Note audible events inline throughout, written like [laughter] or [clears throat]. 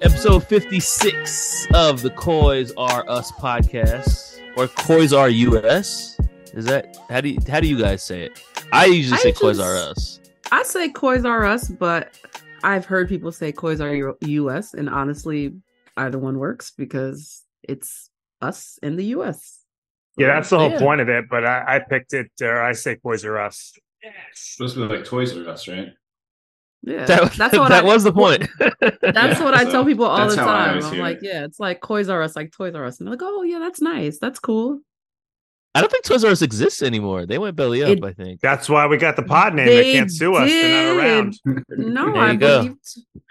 Episode 56 of the Coys Are Us podcast, or Coys Are US. Is that how do you, how do you guys say it? I usually I say just- Coys Are Us. I say Coys are us, but I've heard people say Coys are U- US, and honestly, either one works because it's us in the US. Yeah, that's the whole Yeah. point of it. But I, I picked it. Uh, I say Boys R Us. Supposed to be like Toys R Us, right? Yeah, That, that's [laughs] what that I, was the point. [laughs] That's Yeah, what I so tell people all the time. I'm like, it. yeah, it's like Toys are us, like Toys R Us, and they're like, oh yeah, that's nice, that's cool. I don't think Toys R Us exists anymore. They went belly up, It- I think. That's why we got the pod name. They, They can't sue us. They're not around. No, I believe,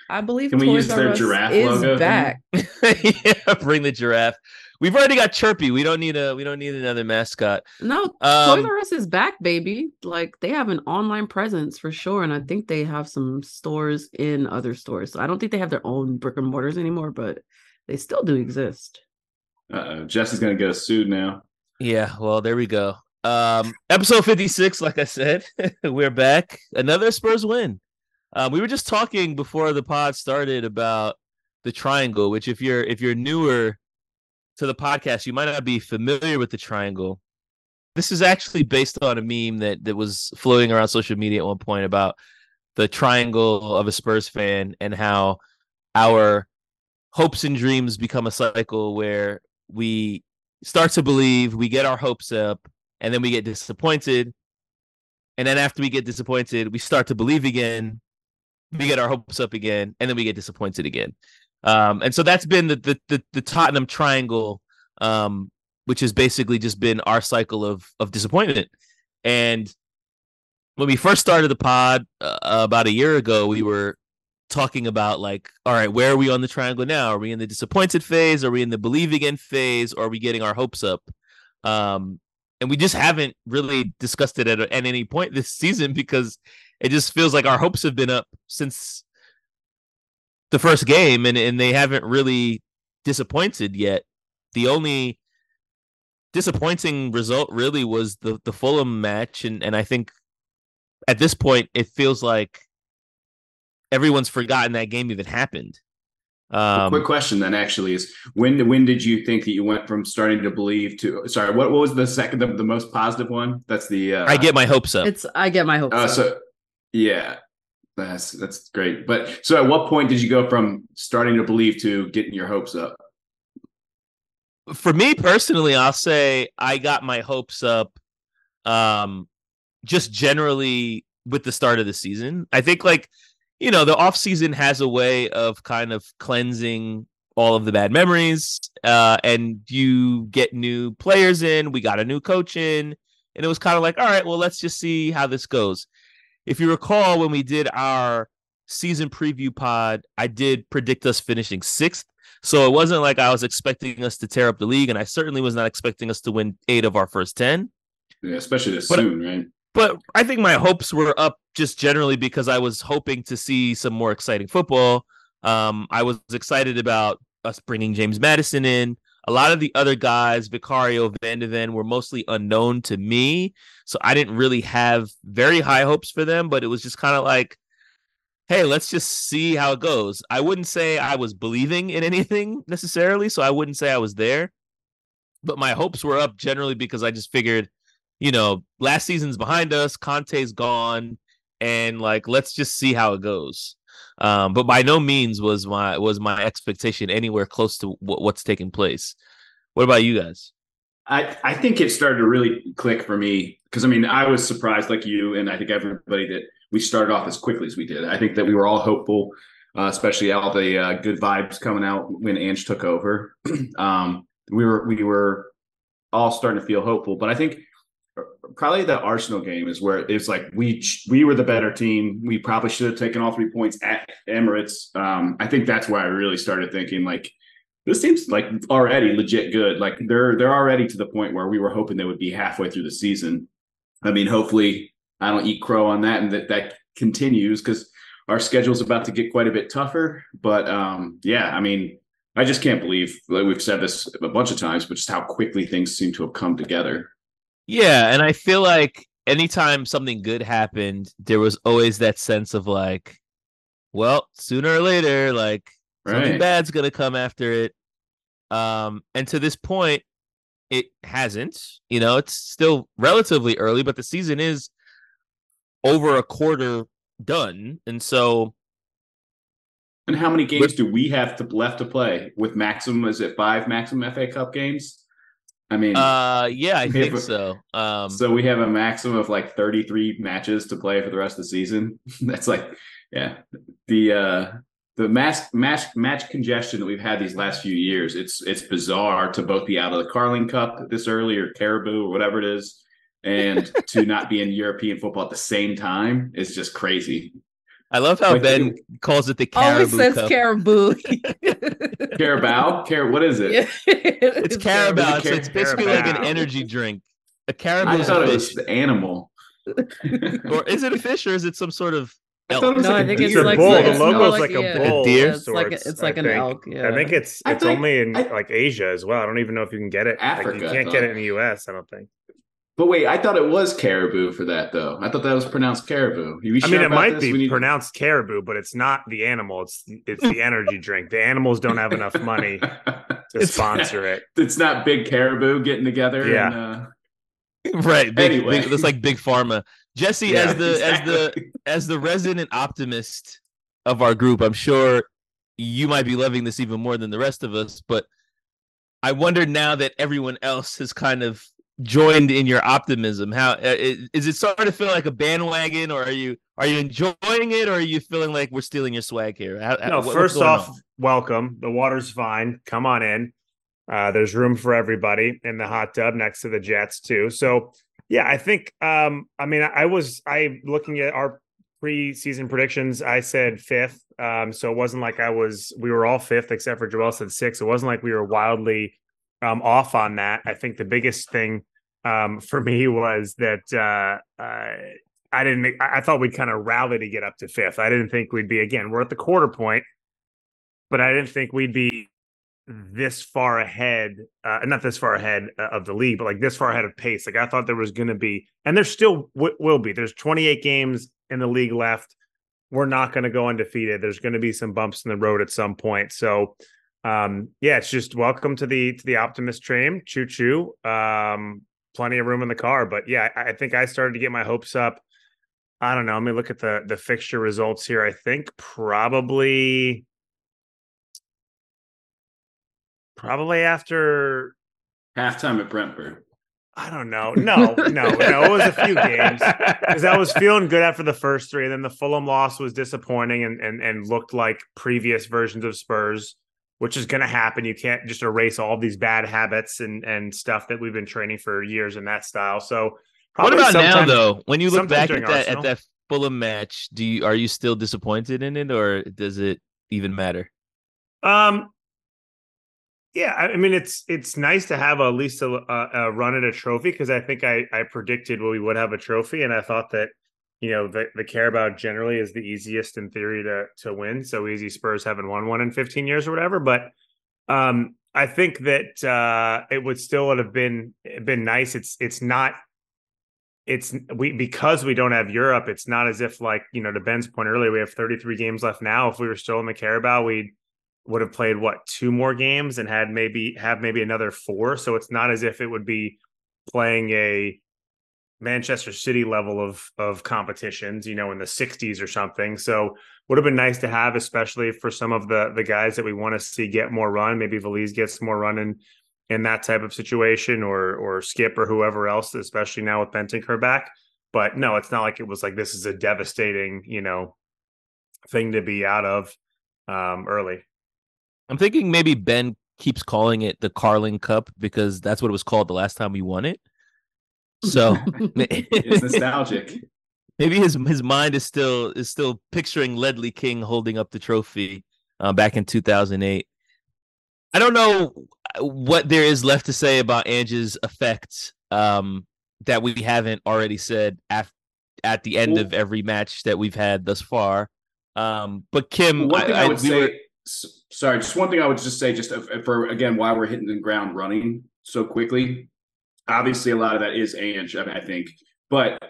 I believe Can we Toys use R their Us giraffe is logo back. [laughs] yeah, bring the giraffe. We've already got Chirpy. We don't need a we don't need another mascot. No, Um, Toys R Us is back, baby. Like they have an online presence for sure, and I think they have some stores in other stores. So I don't think they have their own brick and mortars anymore, but they still do exist. Uh-oh. Jess is gonna get us sued now. Yeah, well, there we go. Um, episode 56, like I said, [laughs] we're back. Another Spurs win. Uh, we were just talking before the pod started about the triangle, which if you're if you're newer to the podcast, you might not be familiar with the triangle. This is actually based on a meme that that was floating around social media at one point about the triangle of a Spurs fan and how our hopes and dreams become a cycle where we start to believe, we get our hopes up, and then we get disappointed. And then after we get disappointed, we start to believe again, we get our hopes up again, and then we get disappointed again. Um, and so that's been the the the, the Tottenham triangle, um, which has basically just been our cycle of of disappointment. And when we first started the pod uh, about a year ago, we were talking about like, all right, where are we on the triangle now? Are we in the disappointed phase? Are we in the believe again phase? Or are we getting our hopes up? Um, and we just haven't really discussed it at, at any point this [laughs] season because it just feels like our hopes have been up since the first game and, and they haven't really disappointed yet. The only disappointing result really was the the Fulham match and and I think at this point it feels like everyone's forgotten that game even happened. Um, Quick question then actually is when when did you think that you went from starting to believe to sorry, what, what was the second the, the most positive one? That's the uh I get my hopes up. It's I get my hopes. uh, up. so yeah. That's that's great. But so at what point did you go from starting to believe to getting your hopes up? for me personally, I'll say I got my hopes up um just generally with the start of the season. I think like you know, the off season has a way of kind of cleansing all of the bad memories uh and you get new players in, we got a new coach in and it was kind of like all right, well let's just see how this goes. If you recall when we did our season preview pod, I did predict us finishing 6th so it wasn't like I was expecting us to tear up the league, and I certainly was not expecting us to win eight of our first 10. Yeah, especially this But- soon, right? But I think my hopes were up just generally because I was hoping to see some more exciting football. Um, I was excited about us bringing James Maddison in. A lot of the other guys, Vicario, Van de Ven, were mostly unknown to me. So I didn't really have very high hopes for them, but it was just kind of like, hey, let's just see how it goes. I wouldn't say I was believing in [laughs] anything necessarily, so I wouldn't say I was there. But my hopes were up generally because I just figured, you know, last season's behind us, Conte's gone, and like let's just see how it goes. Um, but by no means was my was my expectation anywhere close to what, what's taking place. What about you guys? I, I think it started to really click for me because I mean I was surprised like you and I think everybody that we started off as quickly as we did. I think that we were all hopeful, uh, especially all the uh, good vibes coming out when Ange took over. [clears throat] um, we were we were all starting to feel hopeful, but I think probably the Arsenal game is where it's like we we were the better team. We probably should have taken all three points at Emirates. Um, I think that's where I really started thinking like this team's like already legit good. Like they're they're already to the point where we were hoping they would be halfway through the season. I mean, hopefully I don't eat crow on that and that that continues because our schedule's about to get quite a bit tougher. But um, yeah, I mean, I just can't believe like we've said this a bunch of times, but just how quickly things seem to have come together. Yeah, and I feel like anytime something good happened, there was always that sense of like, well, sooner or later, like something bad's gonna come after it. Um, and to this point, it hasn't. You know, it's still relatively early, but the season is over a quarter done, and so And how many games do we have to, left to play with maximum? Is it five maximum FA Cup games? I mean, uh, yeah, I think a- so. Um, so we have a maximum of like 33 matches to play for the rest of the season. [laughs] That's like, yeah, the uh the mass match match congestion that we've had these last few years. It's it's bizarre to both be out of the Carling Cup this early or Caribou or whatever it is, and [laughs] to not be in European football at the same time is just crazy. I love how Like, Ben calls it the oh, caribou. Always Caribou says Cup. caribou. [laughs] Carabao, Car, what is it? Yeah. it's Carabao. It's, Car- it's basically like an energy drink. A caribou I is thought a it was fish, the animal. [laughs] or is it a fish, or is it some sort of I elk? thought it was No, like I a think It's it's a like bull. it's The more logo's like- like a yeah. bull. deer? of It's like a- it's like an think. elk, yeah. I think it's I it's think- only in I- like Asia as well. I don't even know if you can get it. Like, Africa, you can't thought. get it in the U.S. I don't think. But wait, I thought it was caribou for that though. I thought that was pronounced caribou. You I mean, it might this? Be need- pronounced caribou, but it's not the animal. It's it's the energy drink. The animals don't have enough money [laughs] to It's- sponsor it. [laughs] it's not big caribou getting together. Yeah. And, uh, [laughs] right? Big, Anyway. big, that's like big pharma. Jesse, yeah, as the as the as the resident optimist of our group, I'm sure you might be loving this even more than the rest of us. But I wonder now that everyone else has kind of joined in your optimism, how uh, is it starting to feel like a bandwagon, or are you are you enjoying it, or are you feeling like we're stealing your swag here? How- No, what- first off, on? welcome. The water's fine. Come on in. Uh, there's room for everybody in the hot tub next to the Jets too. So yeah, I think. Um, I mean, I, I was I looking at our preseason predictions. I said fifth. Um, so it wasn't like I was. We were all fifth except for Joel said six. It wasn't like we were wildly um, off on that. I think the biggest thing um, for me was that uh, uh, I didn't. I thought we'd kind of rally to get up to fifth. I didn't think we'd be again. We're at the quarter point, but I didn't think we'd be this far ahead. Uh, not this far ahead uh, of the league, but like this far ahead of pace. Like I thought there was going to be, and there still w- will be. There's 28 games in the league left. We're not going to go undefeated. There's going to be some bumps in the road at some point. So um yeah it's just welcome to the to the optimist train. Choo choo. Um plenty of room in the car but yeah I, I think i started to get my hopes up. I don't know let me look at the the fixture results here. I think probably probably after halftime at Brentford. i don't know. No no no it was a few games. [laughs] Because I was feeling good after the first three, and then the Fulham loss was disappointing and and and looked like previous versions of Spurs, which is going to happen. You can't just erase all these bad habits and and stuff that we've been training for years in that style. So, What about now though? When you look back at that Arsenal. at that Fulham match, do you are you still disappointed in it, or does it even matter? Um, yeah, I I mean it's it's nice to have at least a, a, a run at a trophy because I think I I predicted we would have a trophy, and I thought that you know the the Carabao generally is the easiest in theory to to win. So easy Spurs haven't won one in 15 years or whatever, but um, I think that uh, it would still would have been been nice. It's it's not. It's we because we don't have Europe. It's not as if like you know to Ben's point earlier. We have 33 games left now. If we were still in the Carabao, we'd would have played what two more games and had maybe have maybe another four. So it's not as if it would be playing a Manchester City level of of competitions, you know, in the 60s or something. So would have been nice to have, especially for some of the the guys that we want to see get more run. Maybe Veliz gets more run in in that type of situation, or or Skipp or whoever else, especially now with Bentancur back. But no, it's not like it was like this is a devastating, you know, thing to be out of um early. I'm thinking maybe Ben keeps calling it the Carling Cup because that's what it was called the last time we won it. So [laughs] It's nostalgic. [laughs] maybe his his mind is still is still picturing Ledley King holding up the trophy uh, back in 2008. I don't know what there is left to say about Ange's effect um, that we haven't already said af- at the end Well- of every match that we've had thus far. Um, but Kim, One thing I, would we say, were- sorry, just one thing I would just say, just for again, why we're hitting the ground running so quickly. Obviously, a lot of that is Ange. I, mean, I think But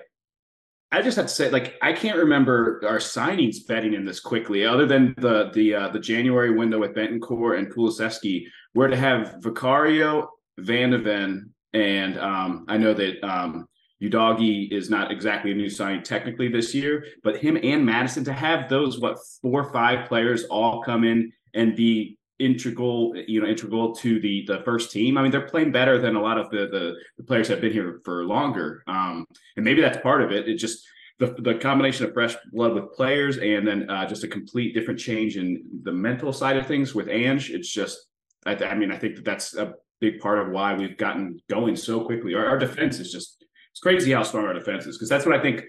I just have to say, like, I can't remember our signings betting in this quickly, other than the the uh, the January window with Bentancur and Kulusevski, where to have Vicario, Van de Ven, and um, I know that um, Udogie is not exactly a new signing technically this year, but him and Maddison to have those what four or five players all come in and be integral, you know, integral to the the first team. I mean, they're playing better than a lot of the the, the players have been here for longer, um, and maybe that's part of it. It just the the combination of fresh blood with players and then uh, just a complete different change in the mental side of things with Ange. It's just, I, I mean, I think that that's a big part of why we've gotten going so quickly. Our, our defense is just it's crazy how strong our defense is because that's what I think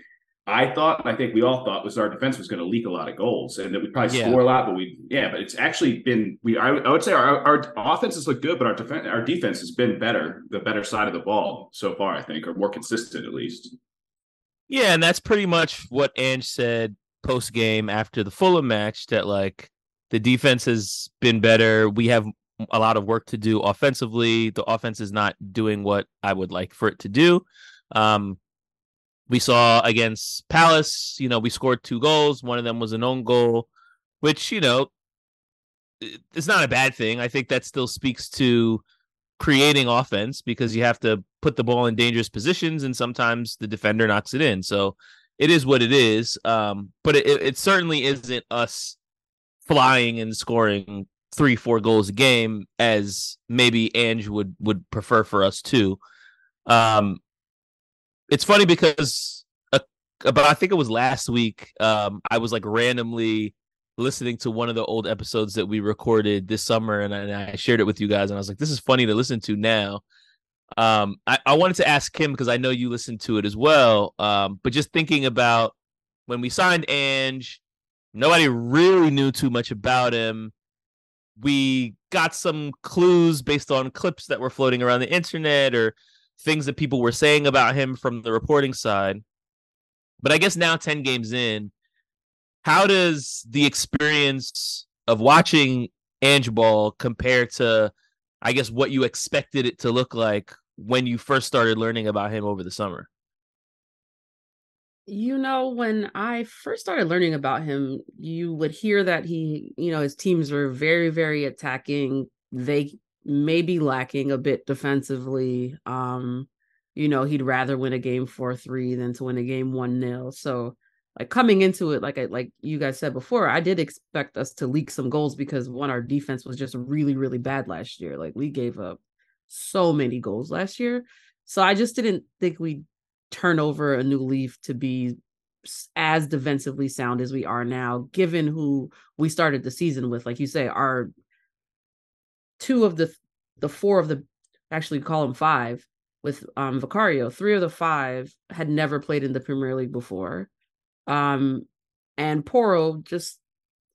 I thought, I think we all thought was our defense was going to leak a lot of goals and that we'd probably yeah. score a lot, but we, yeah, but it's actually been, we, I, I would say our, our offenses look good, but our defense, our defense has been better, the better side of the ball so far, I think, or more consistent at least. Yeah. And that's pretty much what Ange said post game after the Fulham match that like the defense has been better. We have a lot of work to do offensively. The offense is not doing what I would like for it to do. Um, we saw against Palace, you know, we scored two goals. One of them was an own goal, which, you know, it's not a bad thing. I think that still speaks to creating offense because you have to put the ball in dangerous positions and sometimes the defender knocks it in. So it is what it is. Um, but it, it certainly isn't us flying and scoring three, four goals a game as maybe Ange would would prefer for us to. Um, it's funny because uh, about I think it was last week. Um, I was like randomly listening to one of the old episodes that we recorded this summer, and I, and I shared it with you guys, and I was like, "This is funny to listen to now." Um, I, I wanted to ask Kim because I know you listened to it as well. Um, but just thinking about when we signed Ange, nobody really knew too much about him. We got some clues based on clips that were floating around the internet or things that people were saying about him from the reporting side. But I guess now 10 games in, how does the experience of watching Ange Ball compare to, I guess, what you expected it to look like when you first started learning about him over the summer? You know, when I first started learning about him, you would hear that he, you know, his teams were very, very attacking. They maybe lacking a bit defensively. Um, you know, he'd rather win a game 4-3 than to win a game 1-0. So like coming into it, like I like you guys said before, I did expect us to leak some goals because one, our defense was just really, really bad last year. Like we gave up so many goals last year. So I just didn't think we'd turn over a new leaf to be as defensively sound as we are now, given who we started the season with. Like you say, our two of the the four of the actually call them five with um Vicario. Three of the five had never played in the Premier League before. Um and Porro just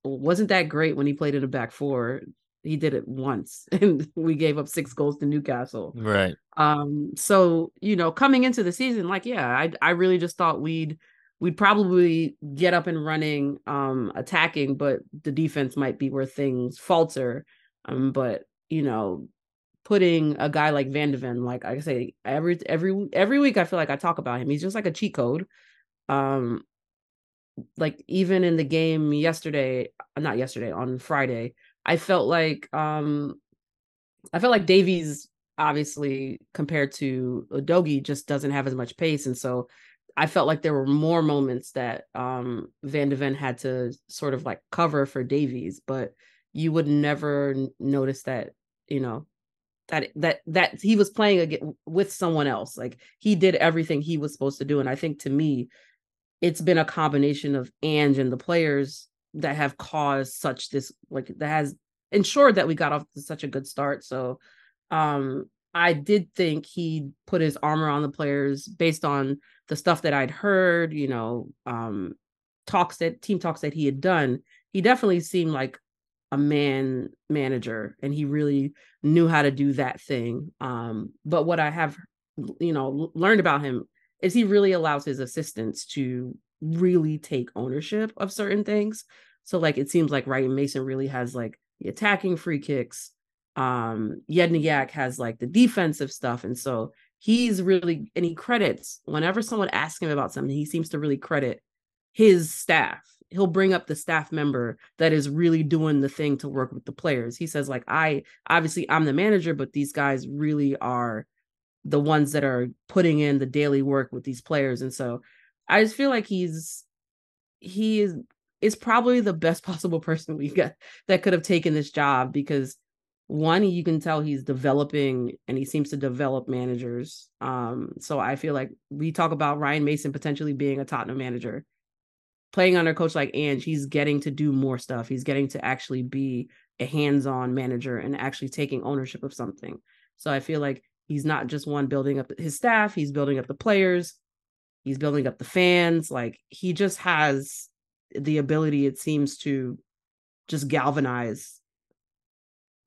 wasn't that great when he played in a back four. He did it once [laughs] and we gave up six goals to Newcastle. Right. Um so, you know, coming into the season like yeah, I I really just thought we'd we'd probably get up and running um attacking, but the defense might be where things falter. Um but you know, putting a guy like Van de Ven, like I say, every every every week I feel like I talk about him. He's just like a cheat code. Um, like even in the game yesterday, not yesterday, on Friday, I felt like um, I felt like Davies obviously compared to Udogie just doesn't have as much pace, and so I felt like there were more moments that um Van de Ven had to sort of like cover for Davies, but you would never notice that you know that that that he was playing again with someone else like he did everything he was supposed to do and i think to me it's been a combination of Ange and the players that have caused such this like that has ensured that we got off to such a good start so um i did think he put his armor on the players based on the stuff that i'd heard you know um talks that team talks that he had done. He definitely seemed like a man manager and he really knew how to do that thing um but what i have you know learned about him is he really allows his assistants to really take ownership of certain things so like it seems like Ryan Mason really has like the attacking free kicks um Jedinak has like the defensive stuff and so he's really and he credits whenever someone asks him about something, he seems to really credit his staff. He'll bring up the staff member that is really doing the thing to work with the players. He says, like, I obviously I'm the manager, but these guys really are the ones that are putting in the daily work with these players. And so I just feel like he's he is is probably the best [laughs] possible person we got that could have taken this job because one you can tell he's developing and he seems to develop managers um so i feel like we talk about ryan mason potentially being a tottenham manager playing under a coach like Ange, he's getting to do more stuff. He's getting to actually be a hands-on manager and actually taking ownership of something. So i feel like he's not just one building up his staff he's building up the players he's building up the fans like he just has the ability it seems to just galvanize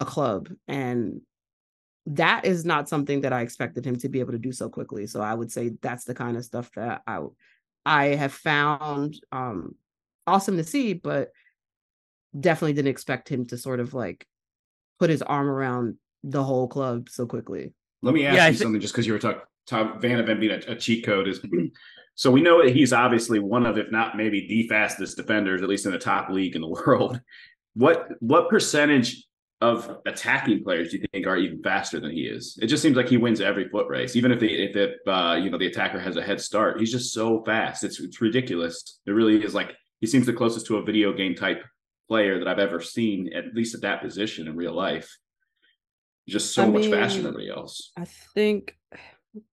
a club. And that is not something that I expected him to be able to do so quickly. So I would say that's the kind of stuff that I I have found um awesome to see, but definitely didn't expect him to sort of like put his arm around the whole club so quickly. Let me ask yeah, you th- something just because you were talking Tom Van Ven being a, a cheat code is [clears throat] so we know that he's obviously one of, if not maybe the fastest defenders, at least in the top league in the [laughs] world. What what percentage of attacking players do you think are even faster than he is? It just seems like he wins every foot race, even if the if it, uh, you know the attacker has a head start. He's just so fast. It's it's ridiculous. It really is like he seems the closest to a video game type player that I've ever seen, at least at that position in real life. Just so I much mean, faster than everybody else. I think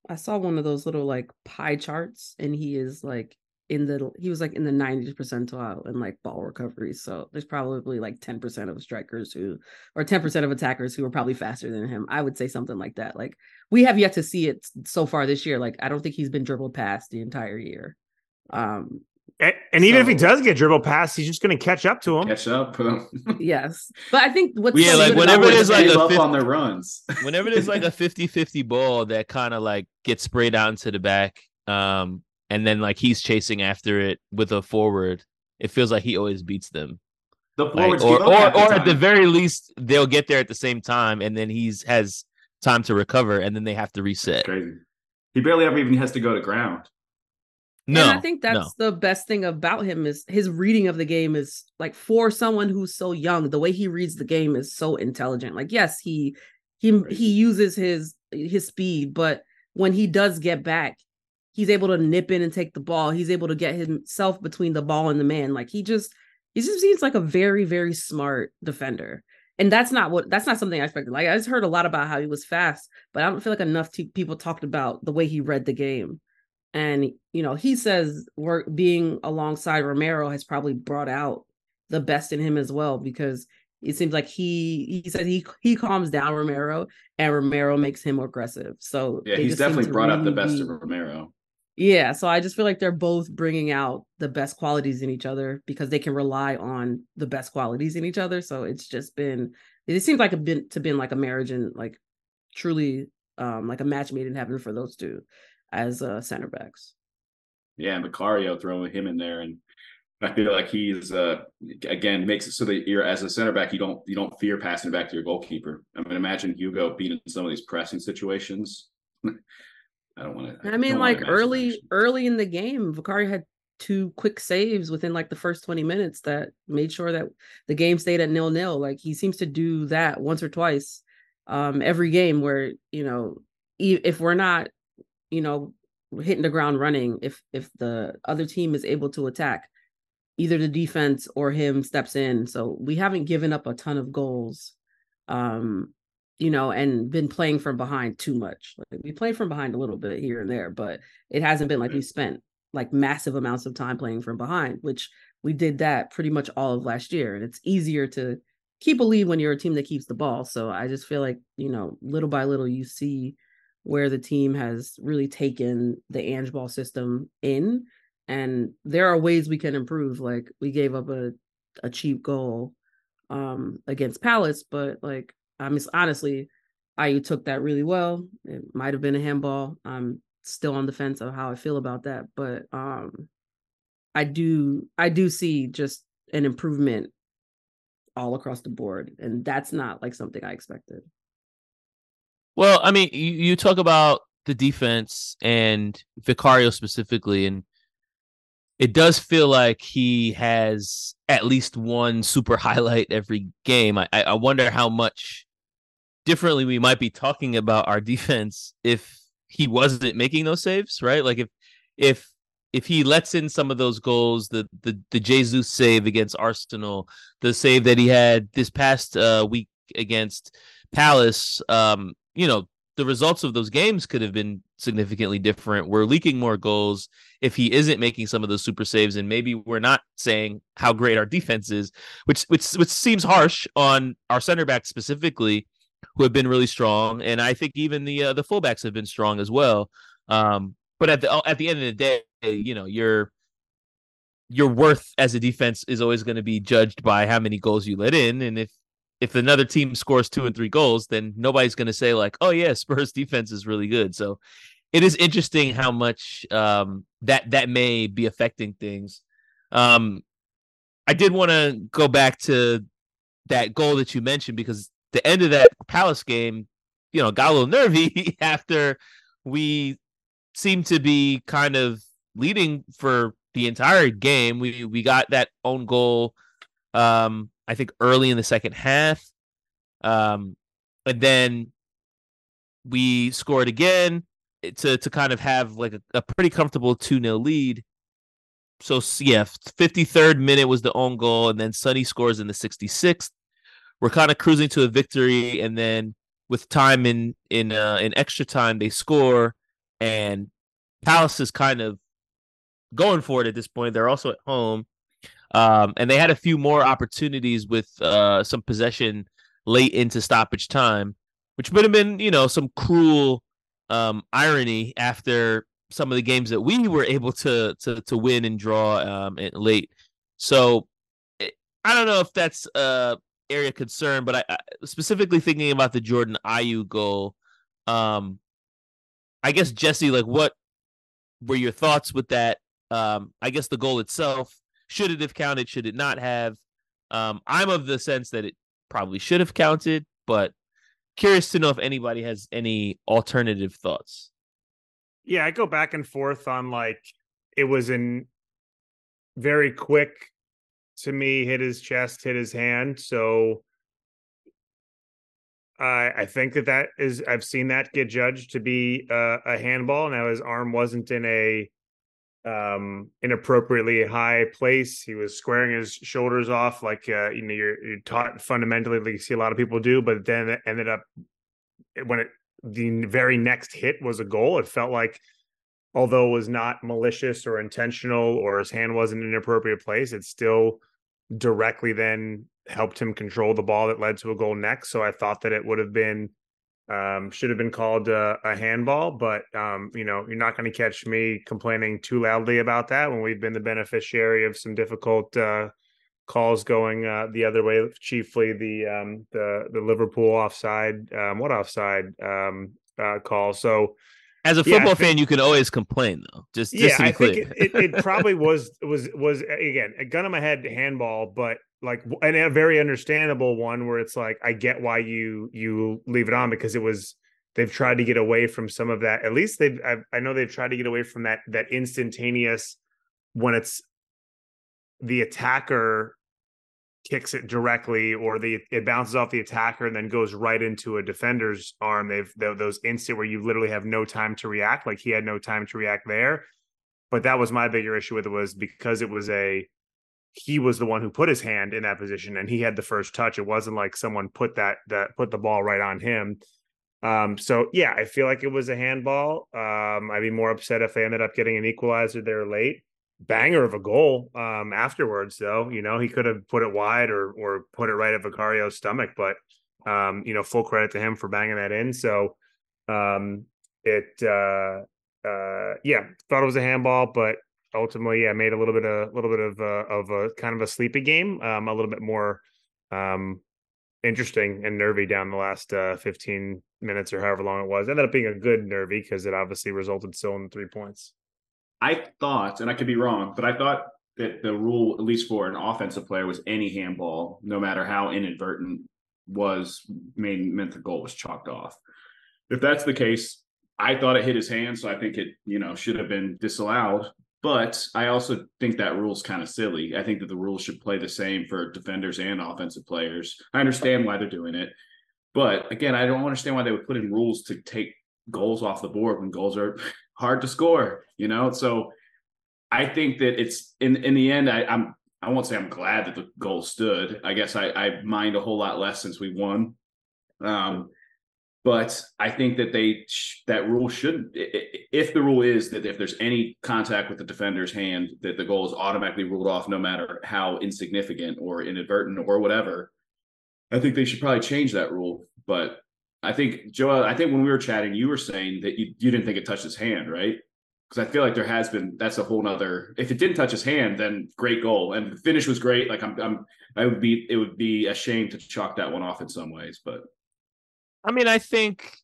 I saw one of those little like pie charts, and he is like in the he was like in the 90th percentile in like ball recovery. So there's probably like 10% of strikers who or 10% of attackers who are probably faster than him. I would say something like that. Like we have yet to see it so far this year. Like I don't think he's been dribbled past the entire year. Um and, and even so, if he does get dribbled past, he's just going to catch up to him. Catch up. [laughs] yes, but I think what's yeah, like whenever there's like a 50, on their runs, whenever there's like a [laughs] 50-50 ball that kind of like gets sprayed out into the back, um, and then like he's chasing after it with a forward, it feels like he always beats them. The forwards, like, or or, or at the very least, they'll get there at the same time, and then he's has time to recover, and then they have to reset. crazy. He barely ever even has to go to ground. No, and I think that's no. the best thing about him is his reading of the game is like for someone who's so young, the way he reads the game is so intelligent. Like, yes, he he he uses his his speed, but when he does get back, he's able to nip in and take the ball. He's able to get himself between the ball and the man. Like he just he just seems like a very very smart defender. And that's not what that's not something I expected. Like I just heard a lot about how he was fast, but I don't feel like enough t- people talked about the way he read the game. And you know, he says work being alongside Romero has probably brought out the best in him as well because it seems like he he said he he calms down Romero and Romero makes him more aggressive. So yeah, he's definitely brought really out the best be, of Romero. Yeah, so I just feel like they're both bringing out the best qualities in each other because they can rely on the best qualities in each other. So it's just been it seems like a been to been like a marriage and like truly um like a match made in heaven for those two as uh center backs. Yeah, and Vicario throwing him in there and I feel like he's uh again makes it so that you're as a center back you don't you don't fear passing back to your goalkeeper. I mean imagine Hugo being in some of these pressing situations. [laughs] I don't want to. I, mean, like early, early in the game, Vicario had two quick saves within like the first 20 minutes that made sure that the game stayed at nil nil. Like he seems to do that once or twice um every game where, you know, if we're not, you know, hitting the ground running, if if the other team is able to attack, either the defense or him steps in. So we haven't given up a ton of goals. Um you know, and been playing from behind too much. Like we played from behind a little bit here and there, but it hasn't been like we spent like massive amounts of time playing from behind, which we did that pretty much all of last year. And it's easier to keep a lead when you're a team that keeps the ball. So I just feel like, you know, little by little you see where the team has really taken the Ange ball system in. And there are ways we can improve. Like we gave up a, a cheap goal um against Palace, but like I mean, honestly, I took that really well. It might have been a handball. I'm still on the fence of how I feel about that, but um, I do I do see just an improvement all across the board, and that's not like something I expected. Well, I mean, you, you talk about the defense and Vicario specifically, and it does feel like he has at least one super [laughs] highlight every game. I, I wonder how much differently we might be talking about our defense if he wasn't making those saves, right? Like if if if he lets in some of those goals, the the the Jesus save against Arsenal, the save that he had this past uh, week against Palace, um, you know, the results of those games could have been significantly different. We're leaking more goals if he isn't making some of those super saves, and maybe we're not saying how great our defense is, which which which seems harsh on our center back specifically, who have been really strong, and I think even the uh, the fullbacks have been strong as well. Um, but at the at the end of the day, you know, your your worth as a defense is always going to be judged by how many goals you let in, and if if another team scores two and three goals, then nobody's going to say like, "Oh yeah, [laughs] Spurs defense is really good." So it is interesting how much um, that that may be affecting things. Um, I did want to go back to that goal that you mentioned because the end of that Palace game, you know, got a little nervy [laughs] after we seemed to be kind of leading for the entire game. We we got that own goal um I think early in the second half. Um and then we scored again to to kind of have like a, a pretty comfortable 2-0 lead. So yeah, 53rd minute was the own goal and then Sonny scores in the 66th. We're kind of cruising to a victory and then with time in in uh, in extra time they score and Palace is kind of going for it at this point. They're also at home. Um, and they had a few more opportunities with uh, some possession late into stoppage time, which would have been, you know, some cruel um, irony after some of the games that we were able to to to win and draw um, late. So eh, I don't know if that's a area concern, but I, I specifically thinking about the Jordan Ayew goal. Um, I guess Jesse, like, what were your thoughts with that? Um, I guess the goal itself should it have counted? Should it not have? Um, I'm of the sense that it probably should have counted, but curious to know if anybody has any alternative thoughts. Yeah, I go back and forth on like it was in very quick to me, hit his chest, hit his hand. So I I think that that is I've seen that get judged to be a handball. Now his arm wasn't in a um inappropriately high place he was squaring his shoulders off like uh you know you're, you're taught fundamentally like you see a lot of people do but then it ended up when it the very next hit was a goal it felt like although it was not malicious or intentional or his hand wasn't in an appropriate place it still directly then helped him control the ball that led to a goal next so i thought that it would have been um, should have been called a, a handball, but um, you know, you're not going to catch me complaining too loudly about that when we've been the beneficiary of some difficult uh, calls going uh, the other way. Chiefly the um, the the Liverpool offside, um, what offside um, uh, call. So as a football yeah, fan, think, you can always complain though. Just, just yeah, I think it, it, it, [laughs] probably was was was again a gun in my head handball, but like and a very understandable one where it's like I get why you you leave it on because it was they've tried to get away from some of that. At least they've I've, I know they've tried to get away from that that instantaneous when it's the attacker kicks it directly or the it bounces off the attacker and then goes right into a defender's arm they've those instant where you literally have no time to react like he had no time to react there but that was my bigger issue with it was because it was a he was the one who put his hand in that position and he had the first touch. It wasn't like someone put that that put the ball right on him. Um, so yeah, I feel like it was a handball. Um, I'd be more upset if they ended up getting an equalizer there late. Banger of a goal um, afterwards, though. You know, he could have put it wide or or put it right at Vicario's stomach, but um, you know, full credit to him for banging that in. So um, it uh, uh, yeah, thought it was a handball, but ultimately, I made a little bit of a little bit of a, of a kind of a sleepy game, um, a little bit more um, interesting and nervy down the last uh, 15 minutes or however long it was. Ended up being a good nervy because it obviously resulted still in three points. I thought, and I could be wrong, but I thought that the rule, at least for an offensive player, was any handball, no matter how inadvertent, was main meant the goal was chalked off. If that's the case, I thought it hit his hand, so I think it, you know, should have been disallowed. But I also think that rule's kind of silly. I think that the rules should play the same for defenders and offensive players. I understand why they're doing it. But again, I don't understand why they would put in rules to take goals off the board when goals are hard to score, you know? So I think that it's in in the end, I, I'm I won't say I'm glad that the goal stood. I guess I, I mind a whole lot less since we won. Um, but I think that they that rule should if the rule is that if there's any contact with the defender's hand that the goal is automatically ruled off no matter how insignificant or inadvertent or whatever. I think they should probably change that rule. But I think Joel, I think when we were chatting, you were saying that you, you didn't think it touched his hand, right? Because I feel like there has been that's a whole nother. If it didn't touch his hand, then great goal and the finish was great. Like I'm, I'm I would be it would be a shame to chalk that one off in some ways, but I mean, I think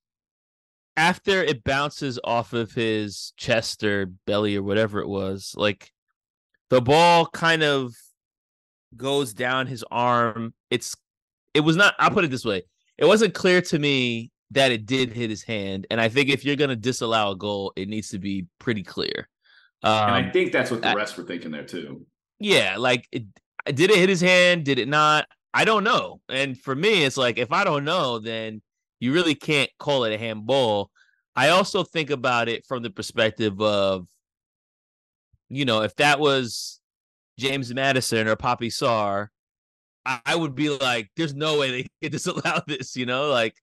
after it bounces off of his chest or belly or whatever it was, like the ball kind of goes down his arm. It's it was not I'll put it this way. It wasn't clear to me that it did hit his hand. And I think if you're gonna disallow a goal, it needs to be pretty clear. Um, and I um, think that's what the rest were thinking there too. Yeah, like it, did it hit his hand? Did it not? I don't know. And for me, it's like if I don't know, then you really can't call it a handball. I also think about it from the perspective of, you know, if that was James Maddison or Pape Sarr, I, would be like, there's no way they could [laughs] disallow this, you know, like.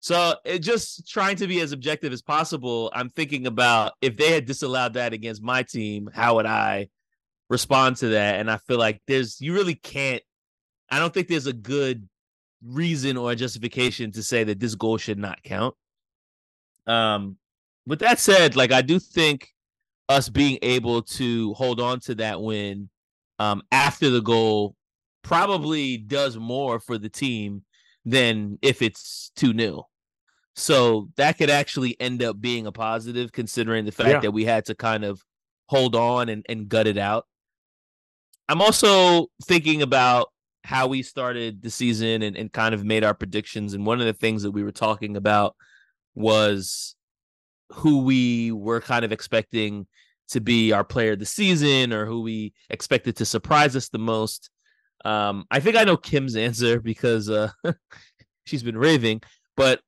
So it just trying to be as objective as possible. I'm thinking about if they had disallowed that against my team, how would I respond to that? And I feel like there's you really can't. I don't think there's a good reason or a justification to say that this goal should not count. Um, with that said, like I do think us being able to hold on to that win um, after the goal probably does more for the team than if it's 2 0. So that could actually end up being a positive considering the fact yeah. that we had to kind of hold on and, and gut it out. I'm also thinking about how we started the season and, and kind of made our predictions. And one of the things that we were talking about was who we were kind of expecting to be our player of the season or who we expected to surprise us the most. Um, I think I know Kim's answer because uh, [laughs] she's been raving, but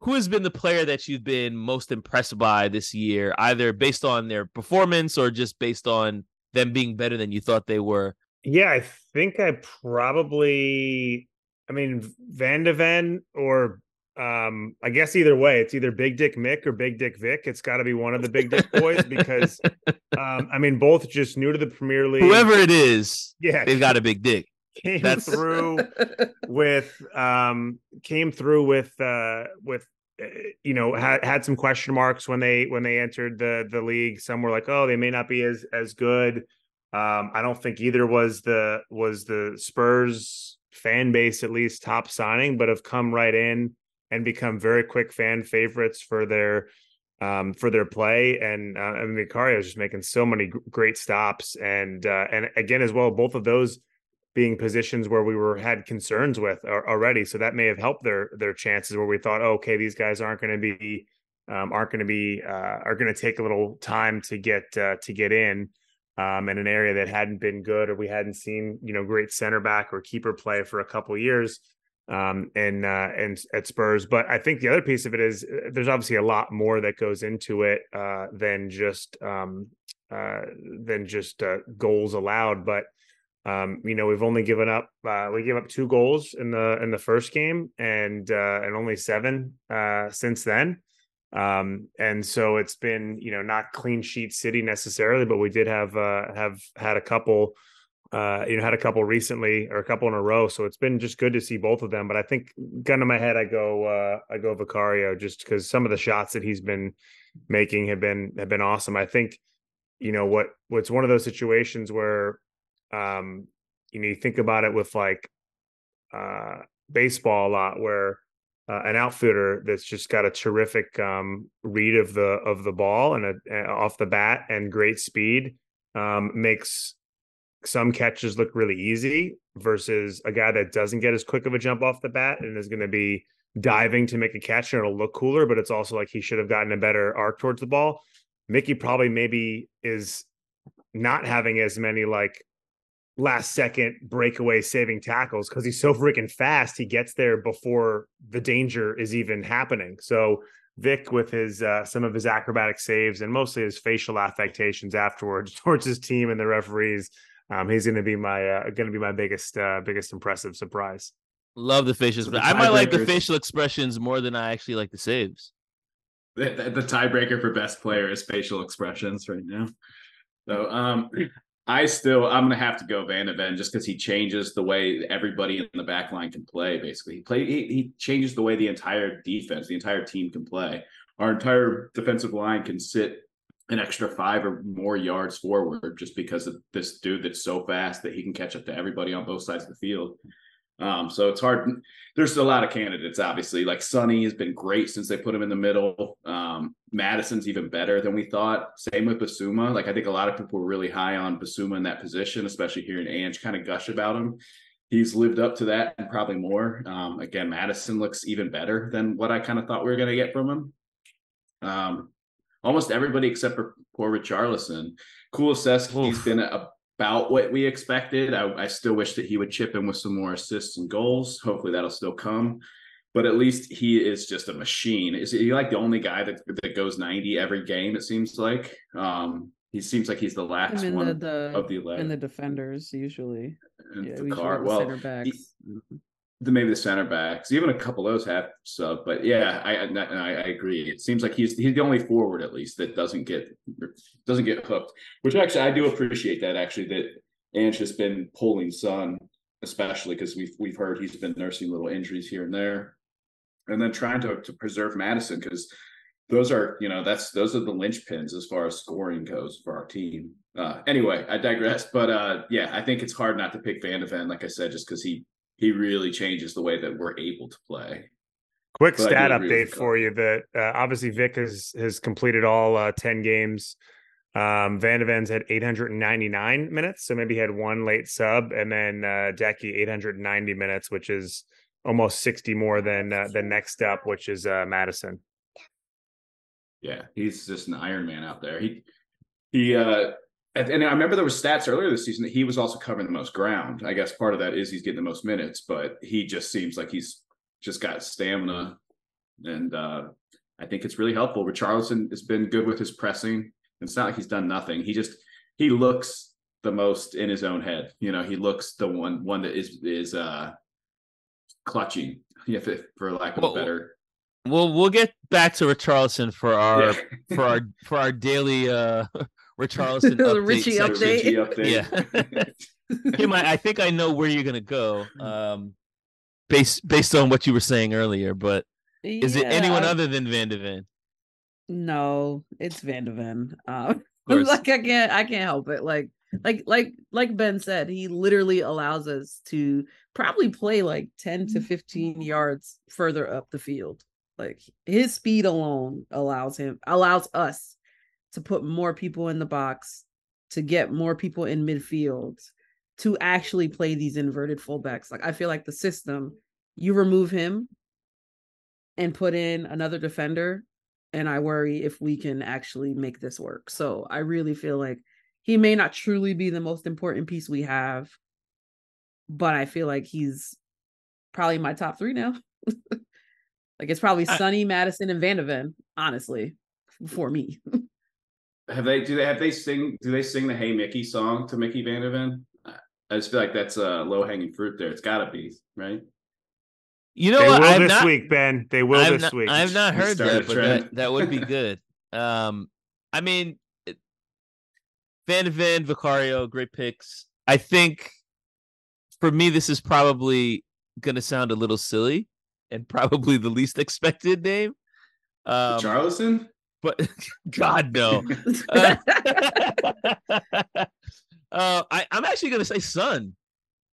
who has been the player that you've been most impressed by this year, either based on their performance or just based on them being better than you thought they were? Yeah, I think I probably, I mean, Van de Ven or um, I guess either way, it's either Big Dick Mick or Big Dick Vic. It's got to be one of the Big Dick boys because, um, I mean, both just new to the Premier League. Whoever it is, yeah, they've got a big dick. Came That's... through [laughs] with, um, came through with, uh, with uh, you know had had some question marks when they when they entered the the league some were like oh they may not be as as good um, I don't think either was the was the Spurs fan base at least top signing, but have come right in and become very quick fan favorites for their um, for their play. And uh, I mean, Vicario is just making so many great stops, and uh, and again as well, both of those being positions where we were had concerns with already. So that may have helped their their chances where we thought, oh, okay, these guys aren't going to be um, aren't going to be uh, are going to take a little time to get uh, to get in um, in an area that hadn't been good or we hadn't seen you know great center back or keeper play for a couple years um, and uh, and at Spurs. But I think the other piece of it is uh, there's obviously a lot more that goes into it uh, than just um, uh, than just uh, goals allowed. But um, you know we've only given up uh, we gave up two goals in the in the first game and and only seven since then. Um, and so it's been, you know, not clean sheet city necessarily, but we did have uh, have had a couple, uh, you know, had a couple recently or a couple in a row. So it's been just good to see both of them. But I think gun to my head, I go uh, I go Vicario just because some of the shots that he's been making have been have been awesome. I think, you know, what what's one of those situations where um, you know, you think about it with like uh baseball a lot where uh, an outfielder that's just got a terrific um, read of the of the ball and a, off the bat and great speed um, makes some catches look really easy versus a guy that doesn't get as quick of a jump off the bat and is going to be diving to make a catch and it'll look cooler, but it's also like he should have gotten a better arc towards the ball. Mickey probably maybe is not having as many like last second breakaway saving tackles because he's so freaking fast. He gets there before the danger is even happening. So Vic with his uh, some of his acrobatic saves and mostly his facial affectations afterwards [laughs] towards his team and the referees. Um, he's going to be my uh, going to be my biggest uh, biggest impressive surprise. Love the facials, so but I might like the facial expressions more than I actually like the saves. The, the, the tiebreaker for best player is facial expressions right now. So, um, I still I'm gonna have to go Van de Ven just because he changes the way everybody in the back line can play. Basically, he play he, he changes the way the entire defense, the entire team can play. Our entire defensive line can sit an extra five or more yards forward just because of this dude that's so fast that he can catch up to everybody on both sides of the field. Um, so it's hard. There's a lot of candidates, obviously. Like Sonny has been great since they put him in the middle. Um, Maddison's even better than we thought. Same with Bissouma. Like I think a lot of people were really high on Bissouma in that position, especially hearing Ange kind of gush about him. He's lived up to that and probably more. Um, again, Maddison looks even better than what I kind of thought we were going to get from him. Um, almost everybody except for poor Richarlison. Kulusevski's been about what we expected. I, I, still wish that he would chip in with some more assists and goals. Hopefully that'll still come. But at least he is just a machine. Is he like the only guy that that goes 90 every game, it seems like? Um, he seems like he's the last one the, the, of the 11. And the defenders usually. And yeah, the car. Well, he, the, maybe the center backs, even a couple of those have sub. But yeah, I, I, I agree. It seems like he's he's the only forward at least that doesn't get doesn't get hooked. Which actually I do appreciate that actually that Ange has been pulling Son, especially because we've we've heard he's been nursing little injuries here and there, and then trying to to preserve Maddison because those are you know that's those are the linchpins as far as scoring goes for our team. Uh, anyway, I digress. But uh, yeah, I think it's hard not to pick Van de Ven, like I said, just because he he really changes the way that we're able to play. Quick but stat update for you that uh, obviously Vic has has completed all uh, 10 games. Um, Van de Ven's had 899 minutes, so maybe he had one late sub, and then uh, Deki 890 minutes, which is almost 60 more than uh, the next up, which is uh, Maddison. Yeah, he's just an Iron Man out there. He he uh and I remember there were stats earlier this season that he was also covering the most ground. I guess part of that is he's getting the most minutes, but he just seems like he's just got stamina, and uh, I think it's really helpful. Richarlison has been good with his pressing. It's not like he's done nothing. He just he looks the most in his own head. You know, he looks the one one that is is uh clutching, [laughs] if it, for lack of well, a better. Well, we'll get back to Richarlison for our yeah. for our for our daily uh Richarlison [laughs] the Richie update. Richie update. Yeah. [laughs] Kim, I, I, think I know where you're gonna go. Um, based based on what you were saying earlier, but yeah, is it anyone other than Van de Ven? No, it's Van de Ven. Um, [laughs] like I can't I can't help it. Like like like like Ben said, he literally allows us to probably play like 10 to 15 yards further up the field. Like his speed alone allows him allows us to put more people in the box, to get more people in midfield, to actually play these inverted fullbacks. Like I feel like the system, you remove him and put in another defender, and I worry if we can actually make this work. So I really feel like he may not truly be the most important piece we have, but I feel like he's probably my top three now. [laughs] like it's probably Sonny, Maddison and Van de Ven, honestly, for me. [laughs] have they do they have they sing do they sing the Hey Mickey song to Micky Van de Ven? I just feel like that's a low hanging fruit there. It's got to be right. You know they what? Will this not, week, Ben. They will I've this not, week. I've not heard that, but that, that would be [laughs] good. um, I mean, Van de Ven, Vicario, great picks. I think for me, this is probably going to sound a little silly and probably the least [laughs] expected name. Um, Charleston? But [laughs] God no. [laughs] uh, [laughs] uh, I, I'm actually gonna say Son,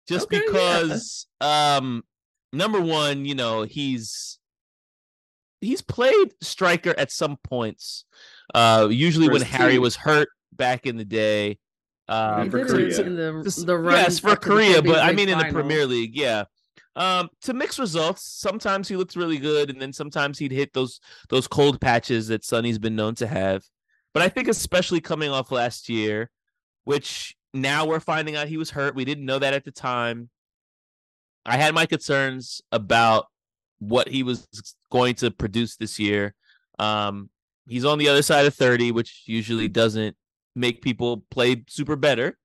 just okay, because yeah. um, number one, you know, he's he's played striker at some points. Uh, usually when Harry was hurt back in the day. Um, for Korea. In the, the run yes, for Korea, but I mean in the Premier League, yeah. Um, to mixed results. Sometimes he looked really good, and then sometimes he'd hit those those cold patches that Sonny's been known to have. But I think especially coming off last year, which now we're finding out he was hurt. We didn't know that at the time. I had my concerns about what he was going to produce this year. Um, he's on the other side of 30, which usually doesn't make people play super better.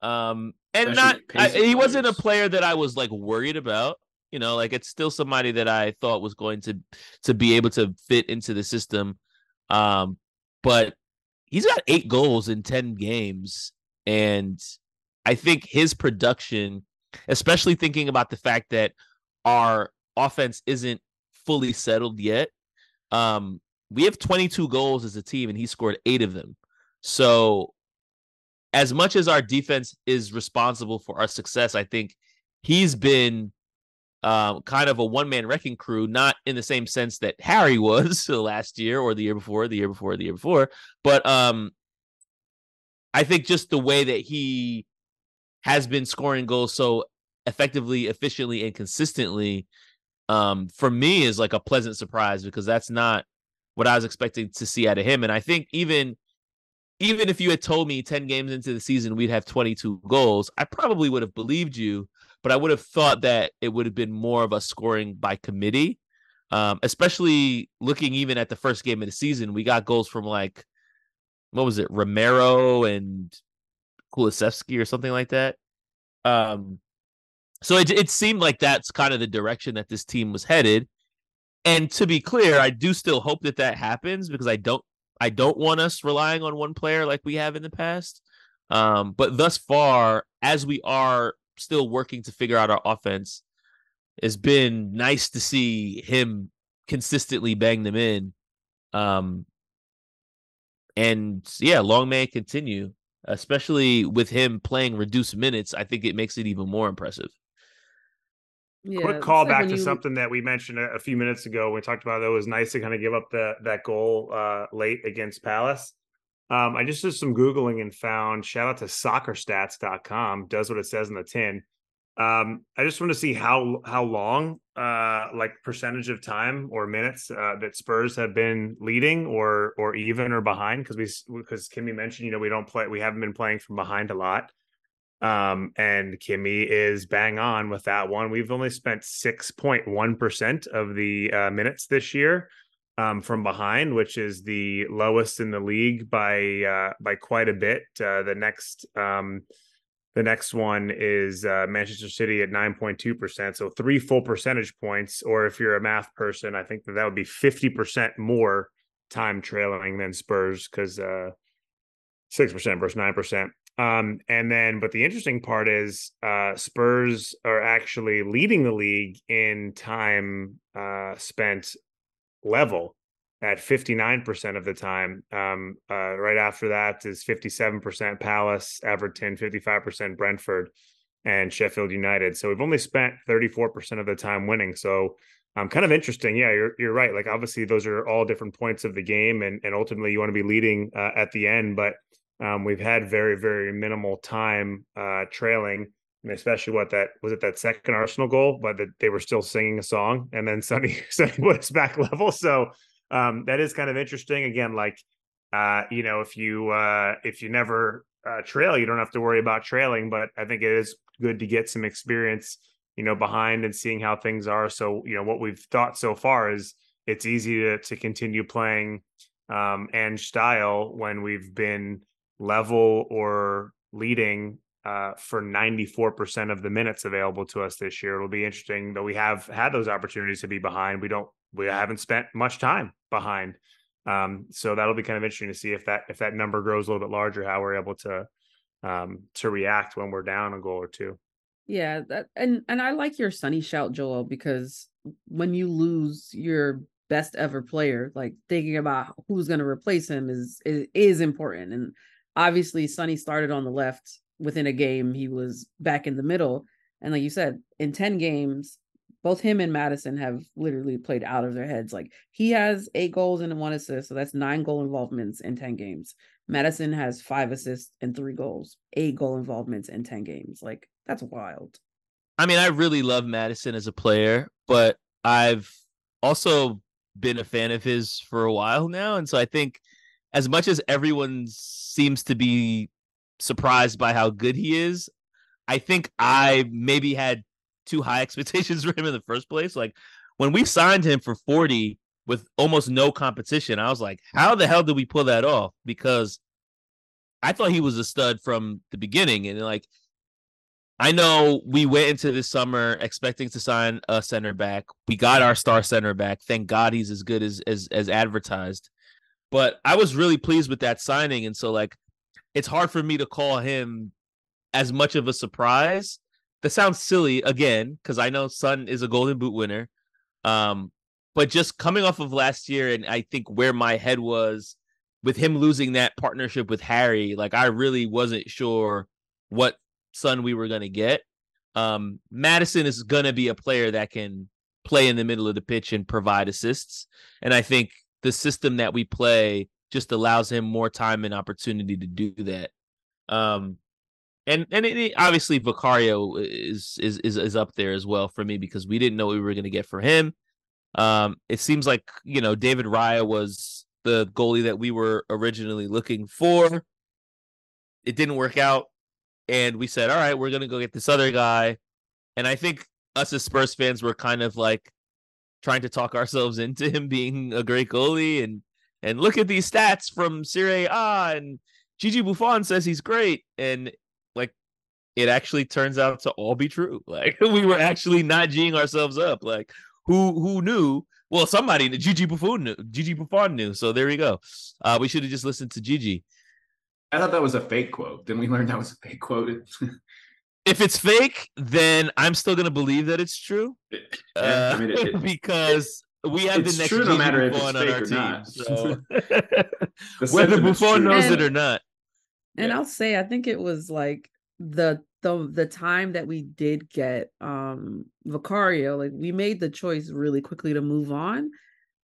Um, and not I, he wasn't a player that I was like worried about. You know, like it's still somebody that I thought was going to to be able to fit into the system. Um, but he's got eight goals in 10 games. And I think his production, especially thinking about the fact that our offense isn't fully settled yet. Um, we have 22 goals as a team, and he scored eight of them. So, as much as our defense is responsible for our success, I think he's been um, kind of a one man wrecking crew, not in the same sense that Harry was [laughs] last year or the year before, the year before, the year before, but um, I think just the way that he has been scoring goals so effectively, efficiently, and consistently, um, for me is like a pleasant surprise because that's not what I was expecting to see out of him. And I think even even if you had told me 10 games into the season we'd have 22 goals, I probably would have believed you, but I would have thought that it would have been more of a scoring by committee. Um, especially looking even at the first game of the season, we got goals from like what was it, Romero and Kulusevski or something like that. Um, so it it seemed like that's kind of the direction that this team was headed. And to be clear, I do still hope that that happens because I don't I don't want us relying on one player like we have in the past. Um, but thus far, as we are still working to figure out our offense, it's been nice to see him consistently bang them in. Um, and yeah, long may it continue, especially with him playing reduced minutes. I think it makes it even more impressive. Yeah, Quick call back to you... something that we mentioned a, a, few minutes ago. We talked about that it was nice to kind of give up the, that goal uh, late against Palace. Um, I just did some Googling and found shout out to soccerstats.com, does what it says in the tin. Um, I just want to see how how long, uh, like percentage of time or minutes uh, that Spurs have been leading or or even or behind because we because Kimmy mentioned you know we don't play we haven't been playing from behind a lot, um, and Kimmy is bang on with that one. We've only spent six point one percent of the uh, minutes this year um, from behind, which is the lowest in the league by uh, by quite a bit. Uh, the next um, the next one is uh, Manchester City at 9.2%. So three full percentage points. Or if you're a math person, I think that that would be 50% more time trailing than Spurs because uh, 6% versus 9%. Um, and then, but the interesting part is uh, Spurs are actually leading the league in time uh, spent level at 59% of the time. Um, uh, right after that is 57% Palace, Everton, 55% Brentford, and Sheffield United. So we've only spent 34% of the time winning. So um, kind of interesting. Yeah, you're you're right. Like obviously those are all different points of the game, and and ultimately you want to be leading uh, at the end. But um, we've had very very minimal time uh, trailing. And especially what that was it that second Arsenal goal, but that they were still singing a song, and then Sonny [laughs] Sonny us back level. So um, that is kind of interesting. Again, like uh, you know, if you uh, if you never uh, trail, you don't have to worry about trailing. But I think it is good to get some experience, you know, behind and seeing how things are. So you know, what we've thought so far is it's easy to to continue playing um, and style when we've been level or leading uh, for 94% of the minutes available to us this year. It'll be interesting, that we have had those opportunities to be behind. We don't we haven't spent much time behind. Um, so that'll be kind of interesting to see if that if that number grows a little bit larger, how we're able to um, to react when we're down a goal or two. Yeah, that and and I like your Sonny shout, Joel, because when you lose your best ever player, like thinking about who's going to replace him is, is is important. And obviously, Sonny started on the left within a game. He was back in the middle, and like you said, in ten games, both him and Maddison have literally played out of their heads. Like he has eight goals and one assist, so that's nine goal involvements in 10 games. Maddison has five assists and three goals, eight goal involvements in 10 games. Like that's wild. I mean, I really love Maddison as a player, but I've also been a fan of his for a while now. And so I think as much as everyone seems to be surprised by how good he is, I think I maybe had too high [laughs] expectations for him in the first place. Like when we signed him for 40 with almost no competition, I was like, how the hell did we pull that off? Because I thought he was a stud from the beginning. And like I know we went into this summer expecting to sign a center back. We got our star center back. Thank God he's as good as as as advertised. But I was really pleased with that signing, and so like, it's hard for me to call him as much of a surprise. That sounds silly again because I know Son is a Golden Boot winner. Um, but just coming off of last year, and I think where my head was with him losing that partnership with Harry, like I really wasn't sure what Son we were going to get. Um, Maddison is going to be a player that can play in the middle of the pitch and provide assists. And I think the system that we play just allows him more time and opportunity to do that. Um, and and it, obviously Vicario is, is is is up there as well for me because we didn't know we were going to get for him. Um, it seems like you know David Raya was the goalie that we were originally looking for. It didn't work out and we said, all right, we're gonna go get this other guy. And I think us as Spurs fans were kind of like trying to talk ourselves into him being a great goalie and and look at these stats from Serie A and Gigi Buffon says he's great and like it actually turns out to all be true. [laughs] Like we were actually not geeing ourselves up. Like who who knew? Well, somebody Gigi Buffon knew. Gigi Buffon knew. So there we go. Uh, we should have just listened to Gigi. I thought that was a fake quote. Didn't we learn that was a fake quote? [laughs] if it's fake, then I'm still gonna believe that it's true. Yeah, uh, I mean, it, it, [laughs] because we have the next true no matter if it's on our team. Not. So [laughs] [laughs] whether Buffon knows and, it or not. And yeah. I'll say, I think it was like the the the time that we did get um Vicario, like we made the choice really quickly to move on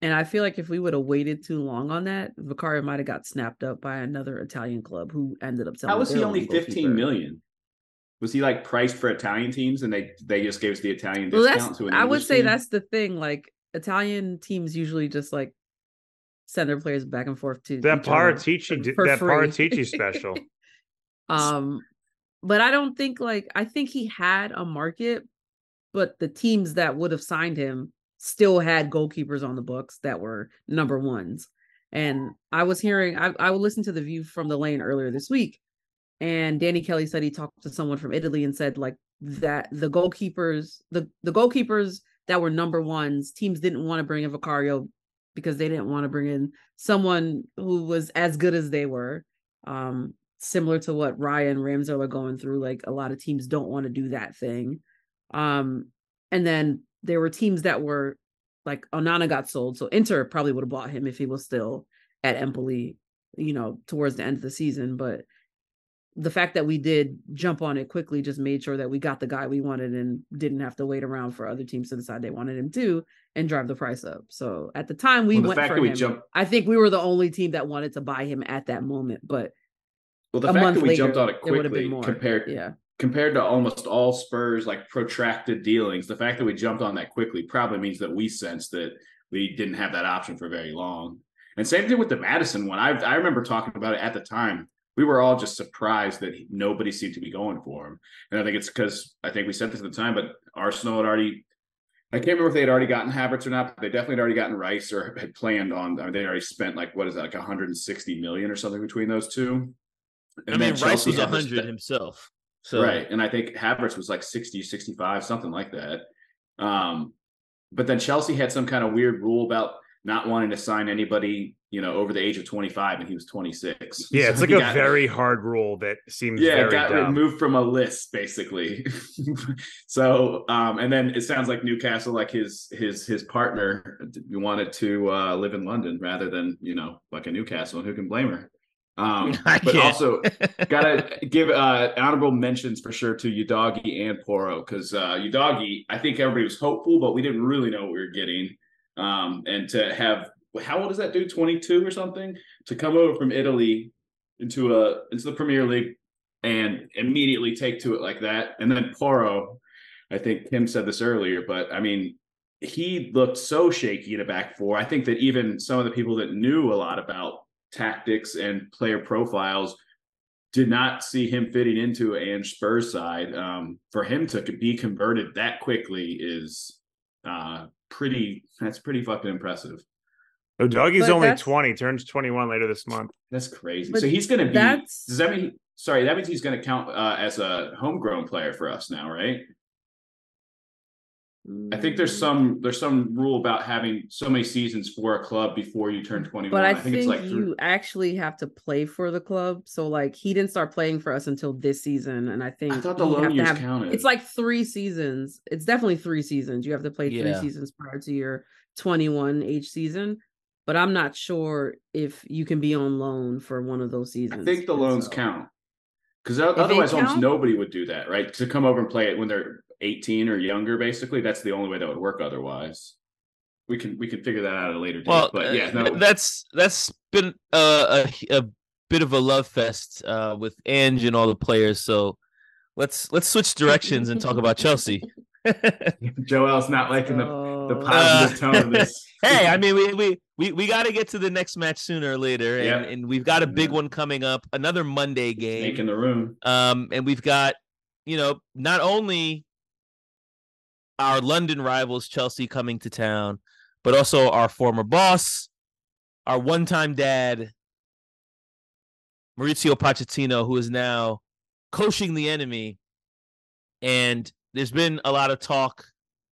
and I feel like if we would have waited too long on that, Vicario might have got snapped up by another Italian club who ended up selling. How was he only fifteen million? Was he like priced for Italian teams and they they just gave us the Italian well, discount to an I would say team? that's the thing. Like Italian teams usually just like send their players back and forth to that Paratici that Paratici [laughs] special. um, but I don't think like I think he had a market, but the teams that would have signed him still had goalkeepers on the books that were number ones. And I was hearing, I, I would listen to the view from the lane earlier this week. And Danny Kelly said he talked to someone from Italy and said like that the goalkeepers, the, the goalkeepers that were number ones, teams didn't want to bring in Vicario because they didn't want to bring in someone who was as good as they were. Um, similar to what Aaron Ramsdale are going through. Like a lot of teams don't want to do that thing. Um, and then there were teams that were like Onana got sold, so Inter probably would have bought him if he was still at Empoli, you know, towards the end of the season. But the fact that we did jump on it quickly just made sure that we got the guy we wanted and didn't have to wait around for other teams to decide they wanted him too and drive the price up. So at the time we well, the went for him. Jumped... I think we were the only team that wanted to buy him at that moment. But well, the fact that we later, jumped on it quickly it compared yeah compared to almost all Spurs like protracted dealings, the fact that we jumped on that quickly probably means that we sensed that we didn't have that option for very long. And same thing with the Maddison one. I I remember talking about it at the time. We were all just surprised that nobody seemed to be going for him. And I think it's because I think we said this at the time, but Arsenal had already I can't remember if they had already gotten Havertz or not, but they definitely had already gotten Rice or had planned on. I mean, they already spent like what is that, like 160 million or something between those two. And I mean, Rice was 100 himself. So right, and I think Havertz was like 60, 65, something like that. Um, but then Chelsea had some kind of weird rule about not wanting to sign anybody, you know, over the age of 25, and he was 26. Yeah, it's like a got, very hard rule that seems yeah, got dumb. removed from a list basically. [laughs] so, um, and then it sounds like Newcastle, like his his his partner, wanted to uh, live in London rather than you know like a Newcastle, and who can blame her? Um, [laughs] but also [laughs] gotta give uh, honorable mentions for sure to Udogie and Porro because uh, Udogie, I think everybody was hopeful, but we didn't really know what we were getting. Um, and to have how old is that dude? Twenty two or something to come over from Italy into a into the Premier League and immediately take to it like that, and then Porro, I think Kim said this earlier, but I mean, he looked so shaky in a back four. I think that even some of the people that knew a lot about tactics and player profiles did not see him fitting into Ange Spurs side. Um, for him to be converted that quickly is uh, pretty. That's pretty fucking impressive. Oh, Dougie's only twenty. Turns twenty one later this month. That's crazy. So he's going to be. That's... Does that mean? Sorry, that means he's going to count uh, as a homegrown player for us now, right? I think there's some there's some rule about having so many seasons for a club before you turn 21. But I, I think, think, it's like you actually have to play for the club. So like he didn't start playing for us until this season, and I think I thought the loan years have, counted. It's like three seasons. It's definitely three seasons. You have to play yeah. three seasons prior to your 21 age season. But I'm not sure if you can be on loan for one of those seasons. I think the loans so. count because otherwise, almost nobody would do that, right? To come over and play it when they're 18 or younger basically that's the only way that would work otherwise we can we can figure that out at a later date well, but yeah no. that's that's been a, a, a bit of a love fest uh, with Ange and all the players so let's let's switch directions and talk about Chelsea [laughs] [laughs] Joel's not liking the, the oh. positive tone of this. [laughs] hey, I mean, we we we, we got to get to the next match sooner or later, and, and we've got a big one coming up, another Monday game, making the room. Um, and we've got you know not only our London rivals, Chelsea, coming to town, but also our former boss, our one time dad, Mauricio Pochettino, who is now coaching the enemy. And there's been a lot of talk